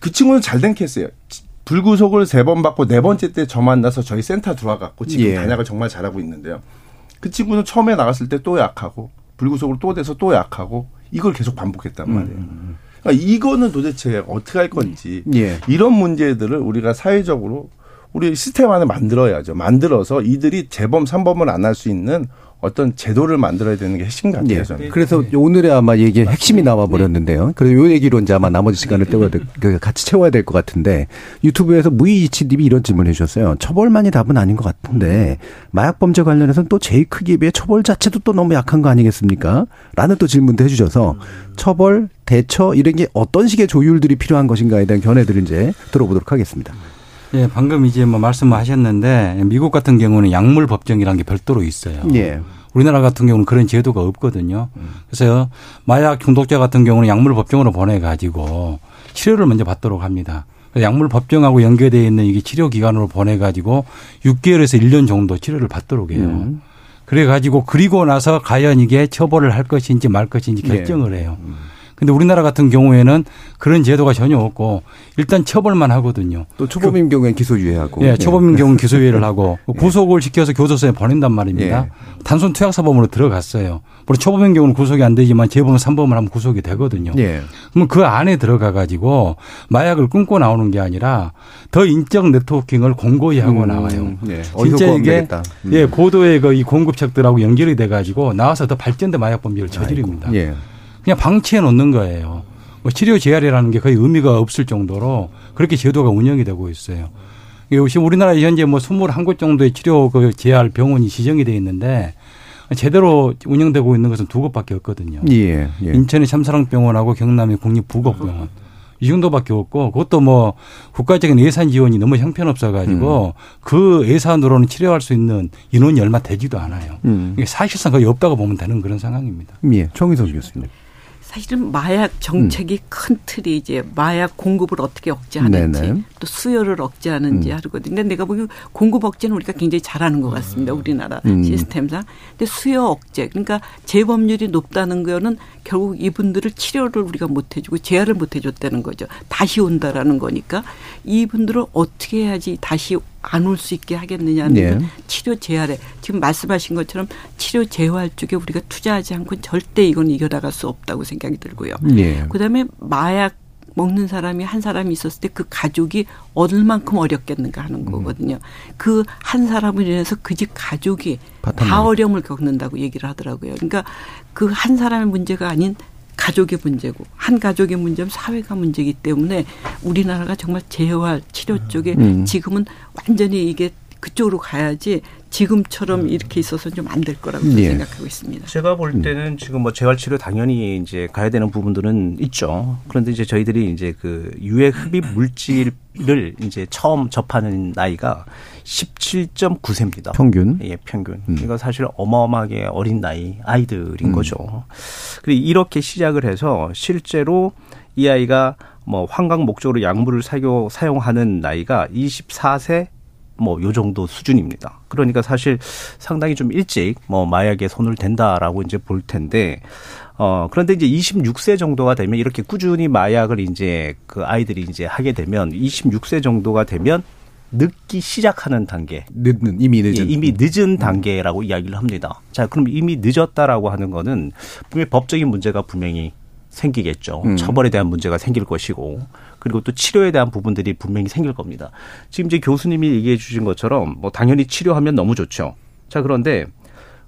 그 친구는 잘 된 케이스예요. 불구속을 세 번 받고 네 번째 때 저 만나서 저희 센터 들어와갖고 지금 예. 단약을 정말 잘하고 있는데요. 그 친구는 처음에 나갔을 때 또 약하고 불구속으로 또 돼서 또 약하고 이걸 계속 반복했단 음, 말이에요. 그러니까 이거는 도대체 어떻게 할 건지 예. 이런 문제들을 우리가 사회적으로 우리 시스템 안에 만들어야죠. 만들어서 이들이 재범, 삼범을 안 할 수 있는 어떤 제도를 만들어야 되는 게 핵심 같아요. 예. 저는. 그래서 오늘의 아마 얘기의 핵심이 나와 버렸는데요. 그래서 요 얘기로 이제 아마 나머지 시간을 때워야 될, 그 같이 채워야 될 것 같은데 유튜브에서 무이이치님이 이런 질문을 해주셨어요. 처벌만이 답은 아닌 것 같은데 마약 범죄 관련해서는 또 제일 크기에 비해 처벌 자체도 또 너무 약한 거 아니겠습니까? 라는 또 질문도 해주셔서 처벌, 대처 이런 게 어떤 식의 조율들이 필요한 것인가에 대한 견해들을 이제 들어보도록 하겠습니다. 예, 방금 이제 뭐 말씀하셨는데 미국 같은 경우는 약물 법정이라는 게 별도로 있어요. 예. 우리나라 같은 경우는 그런 제도가 없거든요. 그래서 마약 중독자 같은 경우는 약물 법정으로 보내 가지고 치료를 먼저 받도록 합니다. 약물 법정하고 연계되어 있는 이게 치료 기관으로 보내 가지고 6개월에서 1년 정도 치료를 받도록 해요. 음. 그래 가지고 그리고 나서 과연 이게 처벌을 할 것인지 말 것인지 네. 결정을 해요. 근데 우리나라 같은 경우에는 그런 제도가 전혀 없고 일단 처벌만 하거든요. 또 초범인 경우엔 기소유예하고. 예, 초범인 경우는 기소유예를 하고 [laughs] 구속을 시켜서 교도소에 보낸단 말입니다. 예. 단순 투약사범으로 들어갔어요. 물론 초범인 경우는 구속이 안 되지만 재범 3범을 하면 구속이 되거든요. 예. 그러면 그 안에 들어가 가지고 마약을 끊고 나오는 게 아니라 더 인적 네트워킹을 공고히 하고 음, 나와요. 예. 진짜 이게. 음. 예 고도의 그 이 공급책들하고 연결이 돼 가지고 나와서 더 발전된 마약 범죄를 저지릅니다. 예. 그냥 방치해 놓는 거예요. 뭐 치료 재활이라는 게 거의 의미가 없을 정도로 그렇게 제도가 운영이 되고 있어요. 역시 우리나라에 현재 뭐 21곳 정도의 치료 그 재활 병원이 지정이 돼 있는데 제대로 운영되고 있는 것은 두 곳밖에 없거든요. 예. 예. 인천의 참사랑병원하고 경남의 국립부곡병원. 이 정도밖에 없고 그것도 뭐 국가적인 예산 지원이 너무 형편없어 가지고 그 예산으로는 치료할 수 있는 인원이 얼마 되지도 않아요. 음. 사실상 거의 없다고 보면 되는 그런 상황입니다. 예. 총희석 교수님. 사실은 마약 정책이 큰 틀이 이제 마약 공급을 어떻게 억제하는지 네네. 또 수요를 억제하는지 음. 하거든요. 근데 내가 보기엔 공급 억제는 우리가 굉장히 잘하는 것 같습니다. 우리나라 음. 시스템상. 근데 수요 억제 그러니까 재범률이 높다는 거는 결국 이분들을 치료를 우리가 못 해주고 재활을 못 해줬다는 거죠. 다시 온다라는 거니까 이분들을 어떻게 해야지 다시 안 올 수 있게 하겠느냐는 네. 건 치료 재활에 지금 말씀하신 것처럼 치료 재활 쪽에 우리가 투자하지 않고는 절대 이건 이겨나갈 수 없다고 생각이 들고요. 예. 그다음에 마약 먹는 사람이 한 사람이 있었을 때 그 가족이 얼만큼 어렵겠는가 하는 거거든요. 그한 사람을 인해서 그 집 가족이 바탕 다. 어려움을 겪는다고 얘기를 하더라고요. 그러니까 그 한 사람의 문제가 아닌 가족의 문제고 한 가족의 문제면 사회가 문제이기 때문에 우리나라가 정말 재활 치료 쪽에 음. 지금은 완전히 이게 그쪽으로 가야지 지금처럼 이렇게 있어서는 좀안 될 거라고 예. 생각하고 있습니다. 제가 볼 때는 지금 뭐 재활 치료 당연히 이제 가야 되는 부분들은 있죠. 그런데 이제 저희들이 이제 그 유해 흡입 물질을 이제 처음 접하는 나이가 17.9세입니다. 평균. 예, 평균. 음. 이거 사실 어마어마하게 어린 나이 아이들인 음. 거죠. 그리고 이렇게 시작을 해서 실제로 이 아이가 뭐 환각 목적으로 약물을 사용, 사용하는 나이가 24세 뭐요 정도 수준입니다. 그러니까 사실 상당히 좀 일찍 뭐 마약에 손을 댄다라고 이제 볼 텐데 어 그런데 이제 26세 정도가 되면 이렇게 꾸준히 마약을 이제 그 아이들이 이제 하게 되면 26세 정도가 되면 늦기 시작하는 단계. 늦는 이미 늦은 예, 이미 늦은 단계라고 음. 이야기를 합니다. 자, 그럼 이미 늦었다라고 하는 거는 분명히 법적인 문제가 분명히 생기겠죠. 음. 처벌에 대한 문제가 생길 것이고 그리고 또 치료에 대한 부분들이 분명히 생길 겁니다. 지금 이제 교수님이 얘기해 주신 것처럼 뭐 당연히 치료하면 너무 좋죠. 자, 그런데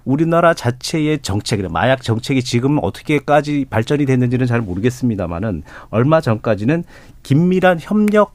우리나라 자체의 정책, 마약 정책이 지금 어떻게까지 발전이 됐는지는 잘 모르겠습니다만은 얼마 전까지는 긴밀한 협력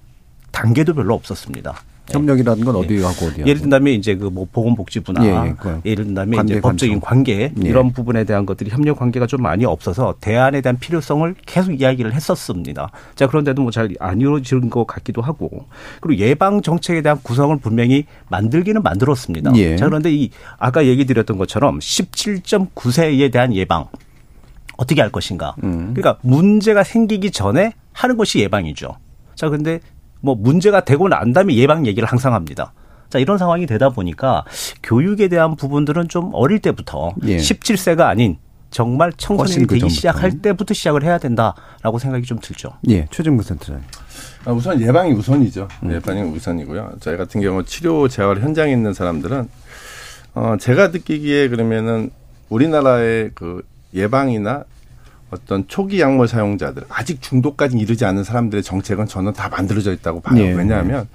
단계도 별로 없었습니다. 협력이라는 건 어디 하고 어디? 예를 든다면 이제 그 뭐 보건복지부나 예, 예. 를 든다면 관계, 이제 법적인 관계 예. 이런 부분에 대한 것들이 협력 관계가 좀 많이 없어서 대안에 대한 필요성을 계속 이야기를 했었습니다. 자 그런데도 뭐 잘 안 이루어지는 것 같기도 하고 그리고 예방 정책에 대한 구성을 분명히 만들기는 만들었습니다. 예. 자 그런데 이 아까 얘기 드렸던 것처럼 17.9세에 대한 예방 어떻게 할 것인가? 음. 그러니까 문제가 생기기 전에 하는 것이 예방이죠. 자 근데 뭐 문제가 되고 난 다음에 예방 얘기를 항상 합니다. 자, 이런 상황이 되다 보니까 교육에 대한 부분들은 좀 어릴 때부터 예. 17세가 아닌 정말 청소년이 그 되기 시작할 때부터 시작을 해야 된다라고 생각이 좀 들죠. 예, 최정부 센터장님. 아, 우선 예방이 우선이죠. 음. 예방이 우선이고요. 저희 같은 경우 치료 재활 현장에 있는 사람들은 어, 제가 느끼기에 그러면은 우리나라의 그 예방이나 어떤 초기 약물 사용자들 아직 중독까지 이르지 않은 사람들의 정책은 저는 다 만들어져 있다고 봐요. 예. 왜냐하면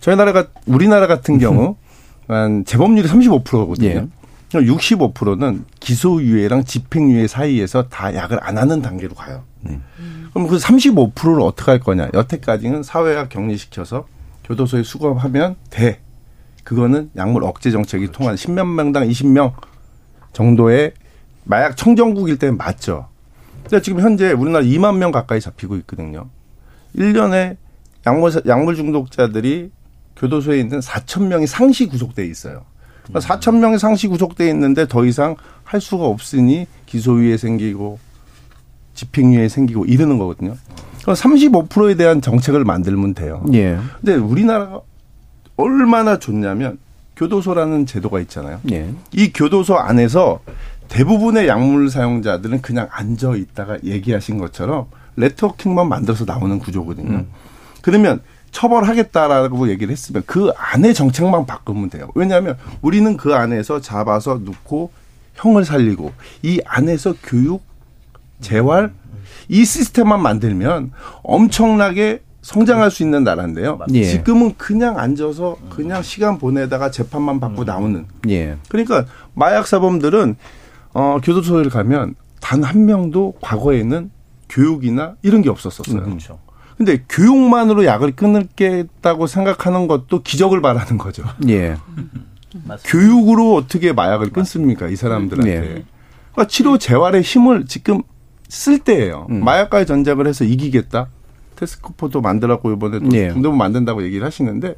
저희 나라가 우리나라 같은 경우 한 재범률이 35%거든요. 예. 65%는 기소유예랑 집행유예 사이에서 다 약을 안 하는 단계로 가요. 음. 그럼 그 35%를 어떻게 할 거냐? 여태까지는 사회학 격리시켜서 교도소에 수감하면 돼. 그거는 약물 억제 정책이 그렇죠. 통한 10몇 명당 20명 정도의 마약 청정국일 때는 맞죠. 근데 지금 현재 우리나라 2만 명 가까이 잡히고 있거든요. 1년에 약물, 약물 중독자들이 교도소에 있는 4천 명이 상시 구속돼 있어요. 그러니까 4천 명이 상시 구속돼 있는데 더 이상 할 수가 없으니 기소유예 생기고 집행유예 생기고 이러는 거거든요. 그럼 35%에 대한 정책을 만들면 돼요. 예. 근데 우리나라가 얼마나 좋냐면 교도소라는 제도가 있잖아요. 예. 이 교도소 안에서 대부분의 약물 사용자들은 그냥 앉아 있다가 얘기하신 것처럼 네트워킹만 만들어서 나오는 구조거든요. 음. 그러면 처벌하겠다라고 얘기를 했으면 그 안에 정책만 바꾸면 돼요. 왜냐하면 우리는 그 안에서 잡아서 놓고 형을 살리고 이 안에서 교육, 재활 이 시스템만 만들면 엄청나게 성장할 수 있는 나라인데요. 예. 지금은 그냥 앉아서 그냥 시간 보내다가 재판만 받고 나오는. 예. 그러니까 마약 사범들은 어, 교도소에 가면 단 한 명도 과거에는 교육이나 이런 게 없었었어요. 음, 그렇죠. 근데 교육만으로 약을 끊을겠다고 생각하는 것도 기적을 바라는 거죠. 예. 교육으로 어떻게 마약을 끊습니까? 이 사람들한테. 예. 그러니까 치료 재활의 힘을 지금 쓸 때예요. 음. 마약과의 전쟁을 해서 이기겠다. 테스코포도 만들었고 이번에 또 예. 중대본 만든다고 얘기를 하시는데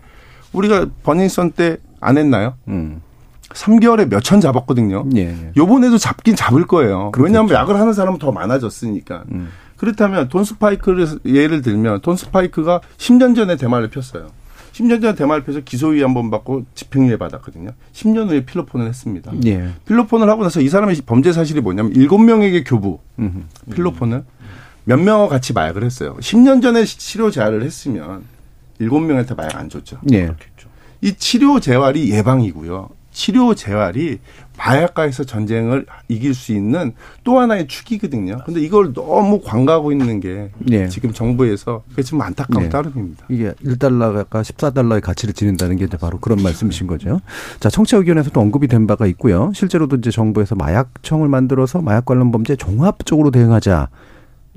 우리가 버닝썬 때 안 했나요? 음. 3개월에 몇 천 잡았거든요. 예, 예. 요번에도 잡긴 잡을 거예요. 그렇겠죠. 왜냐하면 약을 하는 사람은 더 많아졌으니까. 음. 그렇다면 돈 스파이크를 예를 들면 돈 스파이크가 10년 전에 대마를 폈어요. 10년 전에 대마를 펴서 기소유예 한 번 받고 집행유예 받았거든요. 10년 후에 필로폰을 했습니다. 예. 필로폰을 하고 나서 이 사람의 범죄 사실이 뭐냐면 7명에게 교부 음. 필로폰을 몇 명과 같이 마약을 했어요. 10년 전에 치료 재활을 했으면 7명한테 마약 안 줬죠. 예. 이 치료 재활이 예방이고요. 치료 재활이 마약과에서 전쟁을 이길 수 있는 또 하나의 축이거든요. 근데 이걸 너무 광가하고 있는 게 네. 지금 정부에서 그게 좀 안타까운 네. 따름입니다. 이게 1달러가 14달러의 가치를 지닌다는 게 바로 그런 말씀이신 거죠. 자, 청취자 의견에서도 언급이 된 바가 있고요. 실제로도 이제 정부에서 마약청을 만들어서 마약 관련 범죄 종합적으로 대응하자.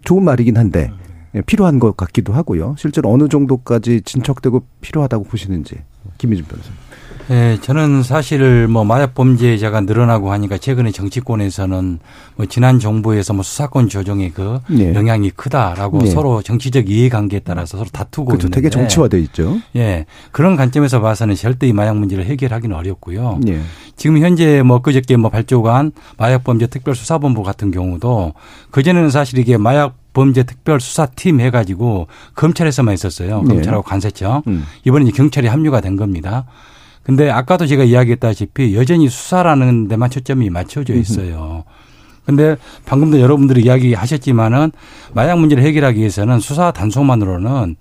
좋은 말이긴 한데 네. 필요한 것 같기도 하고요. 실제로 어느 정도까지 진척되고 필요하다고 보시는지 김희준 변호사님. 예, 저는 사실 뭐 마약 범죄자가 늘어나고 하니까 최근에 정치권에서는 뭐 지난 정부에서 뭐 수사권 조정의 그 네. 영향이 크다라고 네. 서로 정치적 이해관계에 따라서 서로 다투고 그렇죠. 되게 정치화돼 있죠. 예, 그런 관점에서 봐서는 절대 이 마약 문제를 해결하기는 어렵고요. 네. 지금 현재 뭐 그저께 뭐 발족한 마약 범죄 특별수사본부 같은 경우도 그전에는 사실 이게 마약 범죄 특별 수사팀 해가지고 검찰에서만 있었어요. 네. 검찰하고 관세청. 음. 이번에 경찰이 합류가 된 겁니다. 근데 아까도 제가 이야기했다시피 여전히 수사라는 데만 초점이 맞춰져 있어요. 근데 방금도 여러분들이 이야기하셨지만은 마약 문제를 해결하기 위해서는 수사 단속만으로는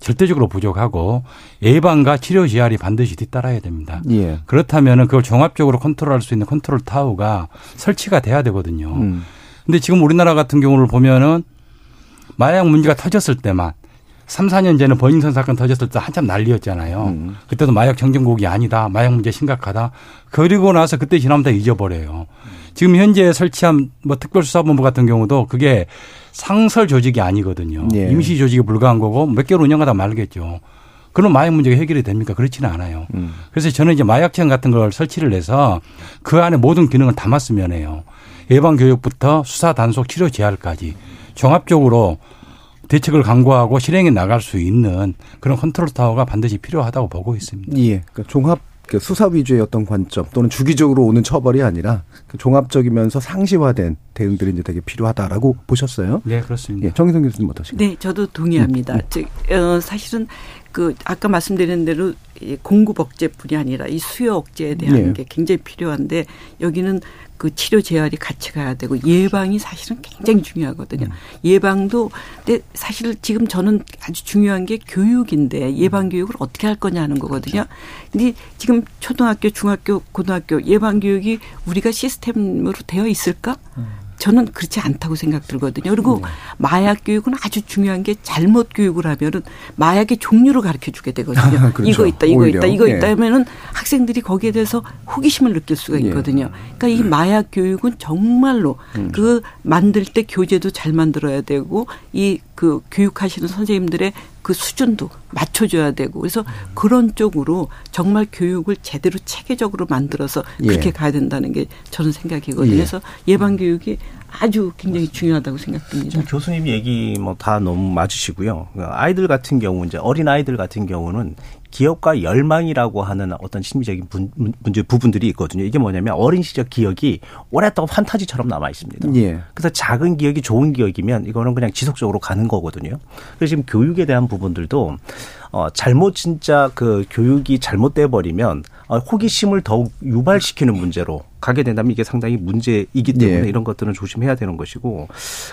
절대적으로 부족하고 예방과 치료 재활이 반드시 뒤따라야 됩니다. 예. 그렇다면은 그걸 종합적으로 컨트롤할 수 있는 컨트롤 타워가 설치가 돼야 되거든요. 음. 근데 지금 우리나라 같은 경우를 보면은 마약 문제가 터졌을 때만 3, 4년 전에 버닝썬 사건 터졌을 때 한참 난리였잖아요. 음. 그때도 마약 청정국이 아니다. 마약 문제 심각하다. 그리고 나서 그때 지나면 다 잊어버려요. 지금 현재 설치한 뭐 특별수사본부 같은 경우도 그게 상설 조직이 아니거든요. 예. 임시 조직에 불과한 거고 몇 개월 운영하다 말겠죠. 그럼 마약 문제가 해결이 됩니까? 그렇지는 않아요. 음. 그래서 저는 이제 마약청 같은 걸 설치를 해서 그 안에 모든 기능을 담았으면 해요. 예방 교육부터 수사 단속 치료 재활까지 종합적으로 대책을 강구하고 실행해 나갈 수 있는 그런 컨트롤 타워가 반드시 필요하다고 보고 있습니다. 예. 그러니까 종합 그 수사 위주의 어떤 관점 또는 주기적으로 오는 처벌이 아니라 그 종합적이면서 상시화된 대응들이 이제 되게 필요하다라고 보셨어요. 네, 그렇습니다. 예, 정희성 교수님 어떠신가요? 네, 저도 동의합니다. 음, 즉, 어, 사실은 그 아까 말씀드린 대로 이 공급 억제뿐이 아니라 이 수요 억제에 대한 네. 게 굉장히 필요한데 여기는 그 치료 재활이 같이 가야 되고 예방이 사실은 굉장히 중요하거든요. 예방도 근데 사실 지금 저는 아주 중요한 게 교육인데 예방 교육을 어떻게 할 거냐 하는 거거든요. 근데 지금 초등학교, 중학교, 고등학교 예방 교육이 우리가 시스템으로 되어 있을까? 저는 그렇지 않다고 생각 들거든요. 그리고 마약 교육은 아주 중요한 게 잘못 교육을 하면은 마약의 종류를 가르쳐 주게 되거든요. [laughs] 그렇죠. 이거 있다, 이거 오히려. 있다, 이거 예. 있다 하면은 학생들이 거기에 대해서 호기심을 느낄 수가 예. 있거든요. 그러니까 이 마약 교육은 정말로 음. 그 만들 때 교재도 잘 만들어야 되고 이그 교육하시는 선생님들의 그 수준도 맞춰줘야 되고 그래서 그런 쪽으로 정말 교육을 제대로 체계적으로 만들어서 예. 그렇게 가야 된다는 게 저는 생각이거든요. 예. 그래서 예방 교육이 아주 굉장히 중요하다고 생각됩니다. 지금 교수님 얘기 뭐 다 너무 맞으시고요. 아이들 같은 경우 이제 어린 아이들 같은 경우는 기억과 열망이라고 하는 어떤 심리적인 분- 문- 문제 부분들이 있거든요. 이게 뭐냐면 어린 시절 기억이 오랫동안 판타지처럼 남아 있습니다. 예. 그래서 작은 기억이 좋은 기억이면 이거는 그냥 지속적으로 가는 거거든요. 그래서 지금 교육에 대한 부분들도 어 잘못 진짜 그 교육이 잘못돼 버리면 어, 호기심을 더욱 유발시키는 문제로 가게 된다면 이게 상당히 문제이기 때문에 예. 이런 것들은 조심해야 되는 것이고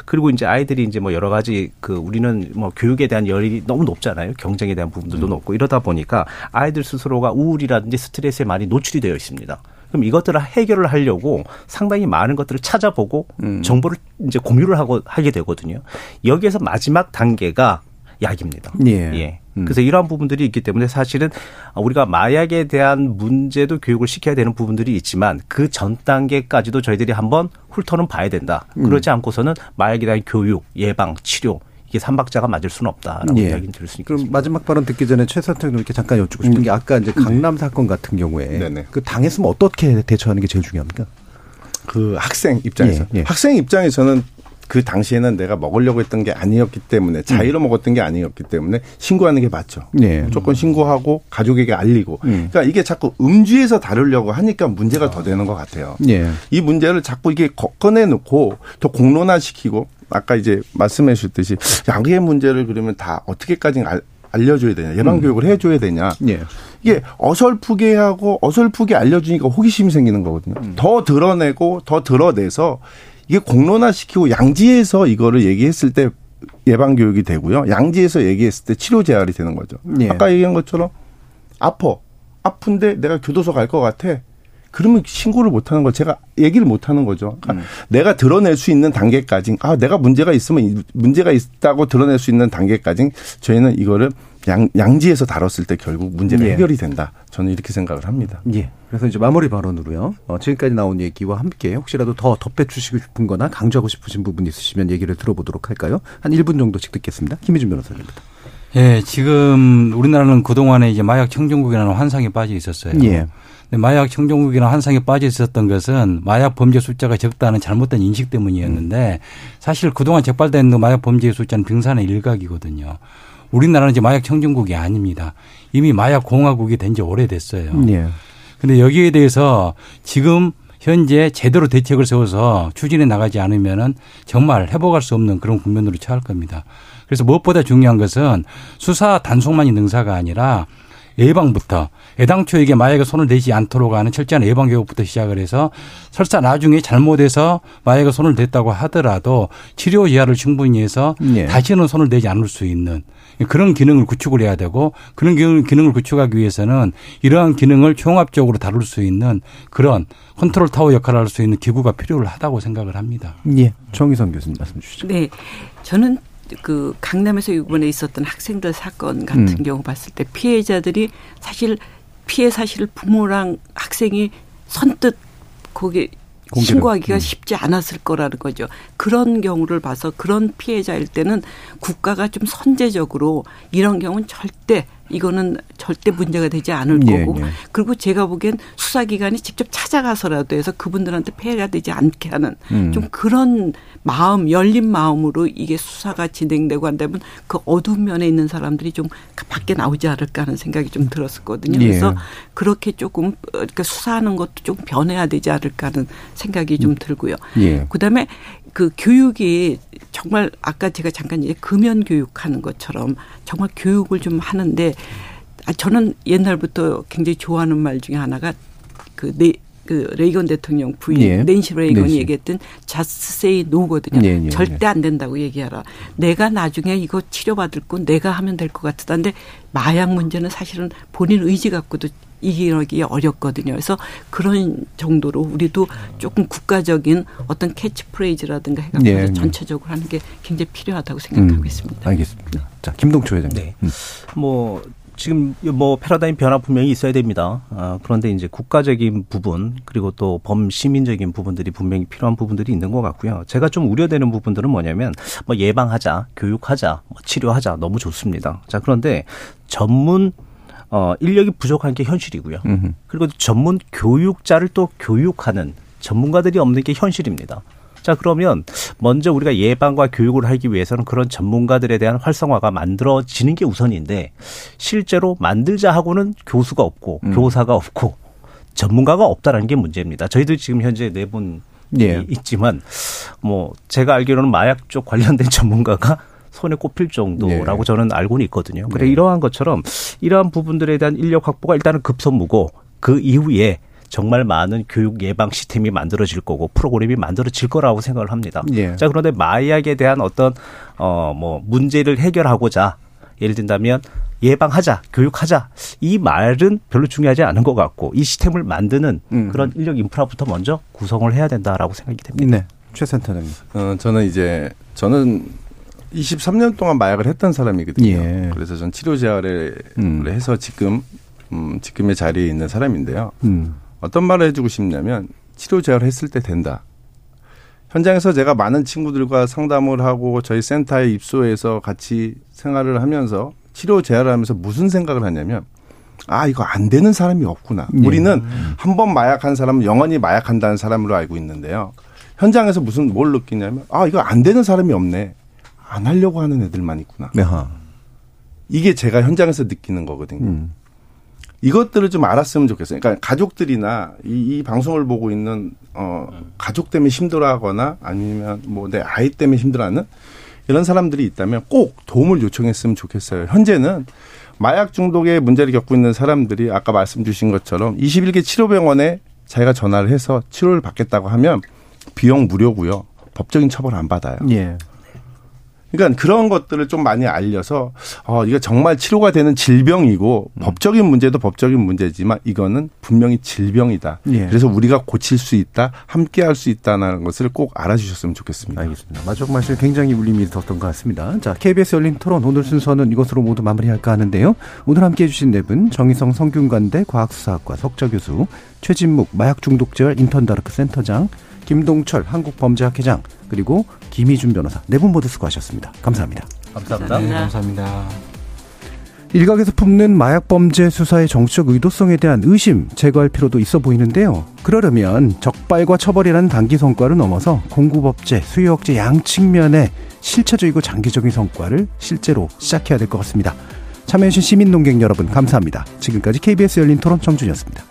그리고 이제 아이들이 이제 뭐 여러 가지 그 우리는 뭐 교육에 대한 열이 너무 높잖아요. 경쟁에 대한 부분들도 높고 이러다 보니까 아이들 스스로가 우울이라든지 스트레스에 많이 노출이 되어 있습니다. 그럼 이것들을 해결을 하려고 상당히 많은 것들을 찾아보고 정보를 이제 공유를 하고 하게 되거든요. 여기에서 마지막 단계가 약입니다. 예. 음. 그래서 이러한 부분들이 있기 때문에 사실은 우리가 마약에 대한 문제도 교육을 시켜야 되는 부분들이 있지만 그 전 단계까지도 저희들이 한번 훑어는 봐야 된다. 음. 그러지 않고서는 마약에 대한 교육, 예방, 치료 이게 삼박자가 맞을 수는 없다라고 예. 이야기를 드릴 수 있겠습니다. 그럼 마지막 발언 듣기 전에 최선택 님께 잠깐 여쭙고 싶은 게 아까 이제 강남 사건 같은 경우에 네네. 그 당했으면 어떻게 대처하는 게 제일 중요합니까? 그 학생 입장에서 예, 예. 학생 입장에서는 그 당시에는 내가 먹으려고 했던 게 아니었기 때문에 자의로 먹었던 게 아니었기 때문에 신고하는 게 맞죠. 네. 무조건 신고하고 가족에게 알리고. 음. 그러니까 이게 자꾸 음주에서 다루려고 하니까 문제가 더 되는 것 같아요. 예. 이 문제를 자꾸 이게 거- 꺼내놓고 더 공론화시키고 아까 이제 말씀해 주셨듯이 약의 문제를 그러면 다 어떻게까지 알, 알려줘야 되냐 예방 교육을 해줘야 되냐 예. 이게 어설프게 하고 어설프게 알려주니까 호기심이 생기는 거거든요. 더 드러내고 더 드러내서 이게 공론화시키고 양지에서 이거를 얘기했을 때 예방 교육이 되고요. 양지에서 얘기했을 때 치료 재활이 되는 거죠. 예. 아까 얘기한 것처럼 아파 아픈데 내가 교도소 갈 것 같아. 그러면 신고를 못 하는 거 제가 얘기를 못 하는 거죠. 그러니까 내가 드러낼 수 있는 단계까지 아 내가 문제가 있으면 이- 문제가 있다고 드러낼 수 있는 단계까지 저희는 이거를 양, 양지에서 다뤘을 때 결국 문제가 예. 해결이 된다. 저는 이렇게 생각을 합니다. 예. 그래서 이제 마무리 발언으로요. 어, 지금까지 나온 얘기와 함께 혹시라도 더 덧배주시고 싶은 거나 강조하고 싶으신 부분 있으시면 얘기를 들어보도록 할까요? 한 1분 정도씩 듣겠습니다. 김희준 변호사입니다. 예, 지금 우리나라는 그동안에 이제 마약 청정국이라는 환상에 빠져 있었어요. 예. 근데 마약 청정국이라는 환상에 빠져 있었던 것은 마약 범죄 숫자가 적다는 잘못된 인식 때문이었는데 사실 그동안 적발된 그 마약 범죄 의 숫자는 빙산의 일각이거든요. 우리나라는 이제 마약 청정국이 아닙니다. 이미 마약 공화국이 된 지 오래됐어요. 예. 근데 여기에 대해서 지금 현재 제대로 대책을 세워서 추진해 나가지 않으면은 정말 회복할 수 없는 그런 국면으로 처할 겁니다. 그래서 무엇보다 중요한 것은 수사 단속만이 능사가 아니라 예방부터 애당초 이게 마약에 손을 대지 않도록 하는 철저한 예방 교육부터 시작을 해서 설사 나중에 잘못해서 마약에 손을 댔다고 하더라도 치료 재활을 충분히 해서 예. 다시는 손을 대지 않을 수 있는 그런 기능을 구축을 해야 되고 그런 기능- 기능을 구축하기 위해서는 이러한 기능을 종합적으로 다룰 수 있는 그런 컨트롤 타워 역할을 할 수 있는 기구가 필요하다고 생각을 합니다. 예. 정희성 교수님 말씀 주시죠. 네. 저는 그 강남에서 이번에 있었던 학생들 사건 같은 음. 경우 봤을 때 피해자들이 사실 피해 사실을 부모랑 학생이 선뜻 거기 공개를. 신고하기가 음. 쉽지 않았을 거라는 거죠. 그런 경우를 봐서 그런 피해자일 때는 국가가 좀 선제적으로 이런 경우는 절대 이거는 절대 문제가 되지 않을 예, 거고 예. 그리고 제가 보기엔 수사기관이 직접 찾아가서라도 해서 그분들한테 피해가 되지 않게 하는 음. 좀 그런 마음, 열린 마음으로 이게 수사가 진행되고 한다면 그 어두운 면에 있는 사람들이 좀 밖에 나오지 않을까 하는 생각이 좀 들었었거든요. 예. 그래서 그렇게 조금 어, 그러니까 수사하는 것도 좀 변해야 되지 않을까 하는 생각이 좀 들고요. 예. 그다음에 그 교육이 정말 아까 제가 잠깐 이제 금연 교육하는 것처럼 정말 교육을 좀 하는데 아, 저는 옛날부터 굉장히 좋아하는 말 중에 하나가 그 네, 그 레이건 대통령 부인 예. 낸시 레이건이 낸시. 얘기했던 just say no거든요. 예, 예, 절대 안 된다고 얘기하라. 내가 나중에 이거 치료받을 건 내가 하면 될 것 같다는데 마약 문제는 사실은 본인 의지 갖고도 이기기 어렵거든요. 그래서 그런 정도로 우리도 조금 국가적인 어떤 캐치프레이즈라든가 해가지고 예, 예. 전체적으로 하는 게 굉장히 필요하다고 생각하고 음, 있습니다. 알겠습니다. 자, 김동초 회장님. 네. 뭐 지금 뭐 패러다임 변화 분명히 있어야 됩니다. 아, 그런데 이제 국가적인 부분 그리고 또 범시민적인 부분들이 분명히 필요한 부분들이 있는 것 같고요. 제가 좀 우려되는 부분들은 뭐냐면 뭐 예방하자, 교육하자, 뭐 치료하자 너무 좋습니다. 자 그런데 전문 어 인력이 부족한 게 현실이고요. 음흠. 그리고 전문 교육자를 또 교육하는 전문가들이 없는 게 현실입니다. 자, 그러면 먼저 우리가 예방과 교육을 하기 위해서는 그런 전문가들에 대한 활성화가 만들어지는 게 우선인데 실제로 만들자 하고는 교수가 없고 음. 교사가 없고 전문가가 없다라는 게 문제입니다. 저희도 지금 현재 네분 예. 있지만 뭐 제가 알기로는 마약 쪽 관련된 [laughs] 전문가가 손에 꼽힐 정도라고 예. 저는 알고는 있거든요. 그래 네. 이러한 것처럼 이러한 부분들에 대한 인력 확보가 일단은 급선무고 그 이후에 정말 많은 교육 예방 시스템이 만들어질 거고 프로그램이 만들어질 거라고 생각을 합니다. 예. 자 그런데 마약에 대한 어떤 어 뭐 문제를 해결하고자 예를 든다면 예방하자, 교육하자 이 말은 별로 중요하지 않은 것 같고 이 시스템을 만드는 음. 그런 인력 인프라부터 먼저 구성을 해야 된다라고 생각이 됩니다. 네. 최 센터장님. 어, 저는 이제 저는 23년 동안 마약을 했던 사람이거든요. 예. 그래서 전 치료 재활을 음. 해서 지금 음, 지금의 자리에 있는 사람인데요. 음. 어떤 말을 해주고 싶냐면 치료 재활을 했을 때 된다. 현장에서 제가 많은 친구들과 상담을 하고 저희 센터에 입소해서 같이 생활을 하면서 치료 재활을 하면서 무슨 생각을 하냐면 아 이거 안 되는 사람이 없구나. 예. 우리는 한 번 마약한 사람은 영원히 마약한다는 사람으로 알고 있는데요. 현장에서 무슨 뭘 느끼냐면 아 이거 안 되는 사람이 없네. 안 하려고 하는 애들만 있구나. 아하. 이게 제가 현장에서 느끼는 거거든요. 음. 이것들을 좀 알았으면 좋겠어요. 그러니까 가족들이나 이, 이 방송을 보고 있는 어 가족 때문에 힘들어하거나 아니면 뭐 내 아이 때문에 힘들어하는 이런 사람들이 있다면 꼭 도움을 요청했으면 좋겠어요. 현재는 마약 중독의 문제를 겪고 있는 사람들이 아까 말씀 주신 것처럼 21개 치료병원에 자기가 전화를 해서 치료를 받겠다고 하면 비용 무료고요. 법적인 처벌 안 받아요. 예. 그러니까 그런 것들을 좀 많이 알려서 어 이거 정말 치료가 되는 질병이고 법적인 문제도 법적인 문제지만 이거는 분명히 질병이다. 예. 그래서 우리가 고칠 수 있다, 함께 할 수 있다는 것을 꼭 알아주셨으면 좋겠습니다. 알겠습니다. 마지막 말씀 굉장히 울림이 있었던 것 같습니다. 자, KBS 열린 토론 오늘 순서는 이것으로 모두 마무리할까 하는데요. 오늘 함께 해주신 네 분, 정희성 성균관대 과학수사학과 석좌 교수, 최진묵 마약중독재활 인턴다르크 센터장, 김동철 한국범죄학회장, 그리고 김희준 변호사 네 분 모두 수고하셨습니다. 감사합니다. 감사합니다. 네, 감사합니다. 일각에서 품는 마약 범죄 수사의 정치적 의도성에 대한 의심 제거할 필요도 있어 보이는데요. 그러려면 적발과 처벌이라는 단기 성과를 넘어서 공구법제, 수요억제 양 측면의 실체적이고 장기적인 성과를 실제로 시작해야 될 것 같습니다. 참여해주신 시민 농객 여러분 감사합니다. 지금까지 KBS 열린 토론 정준이었습니다.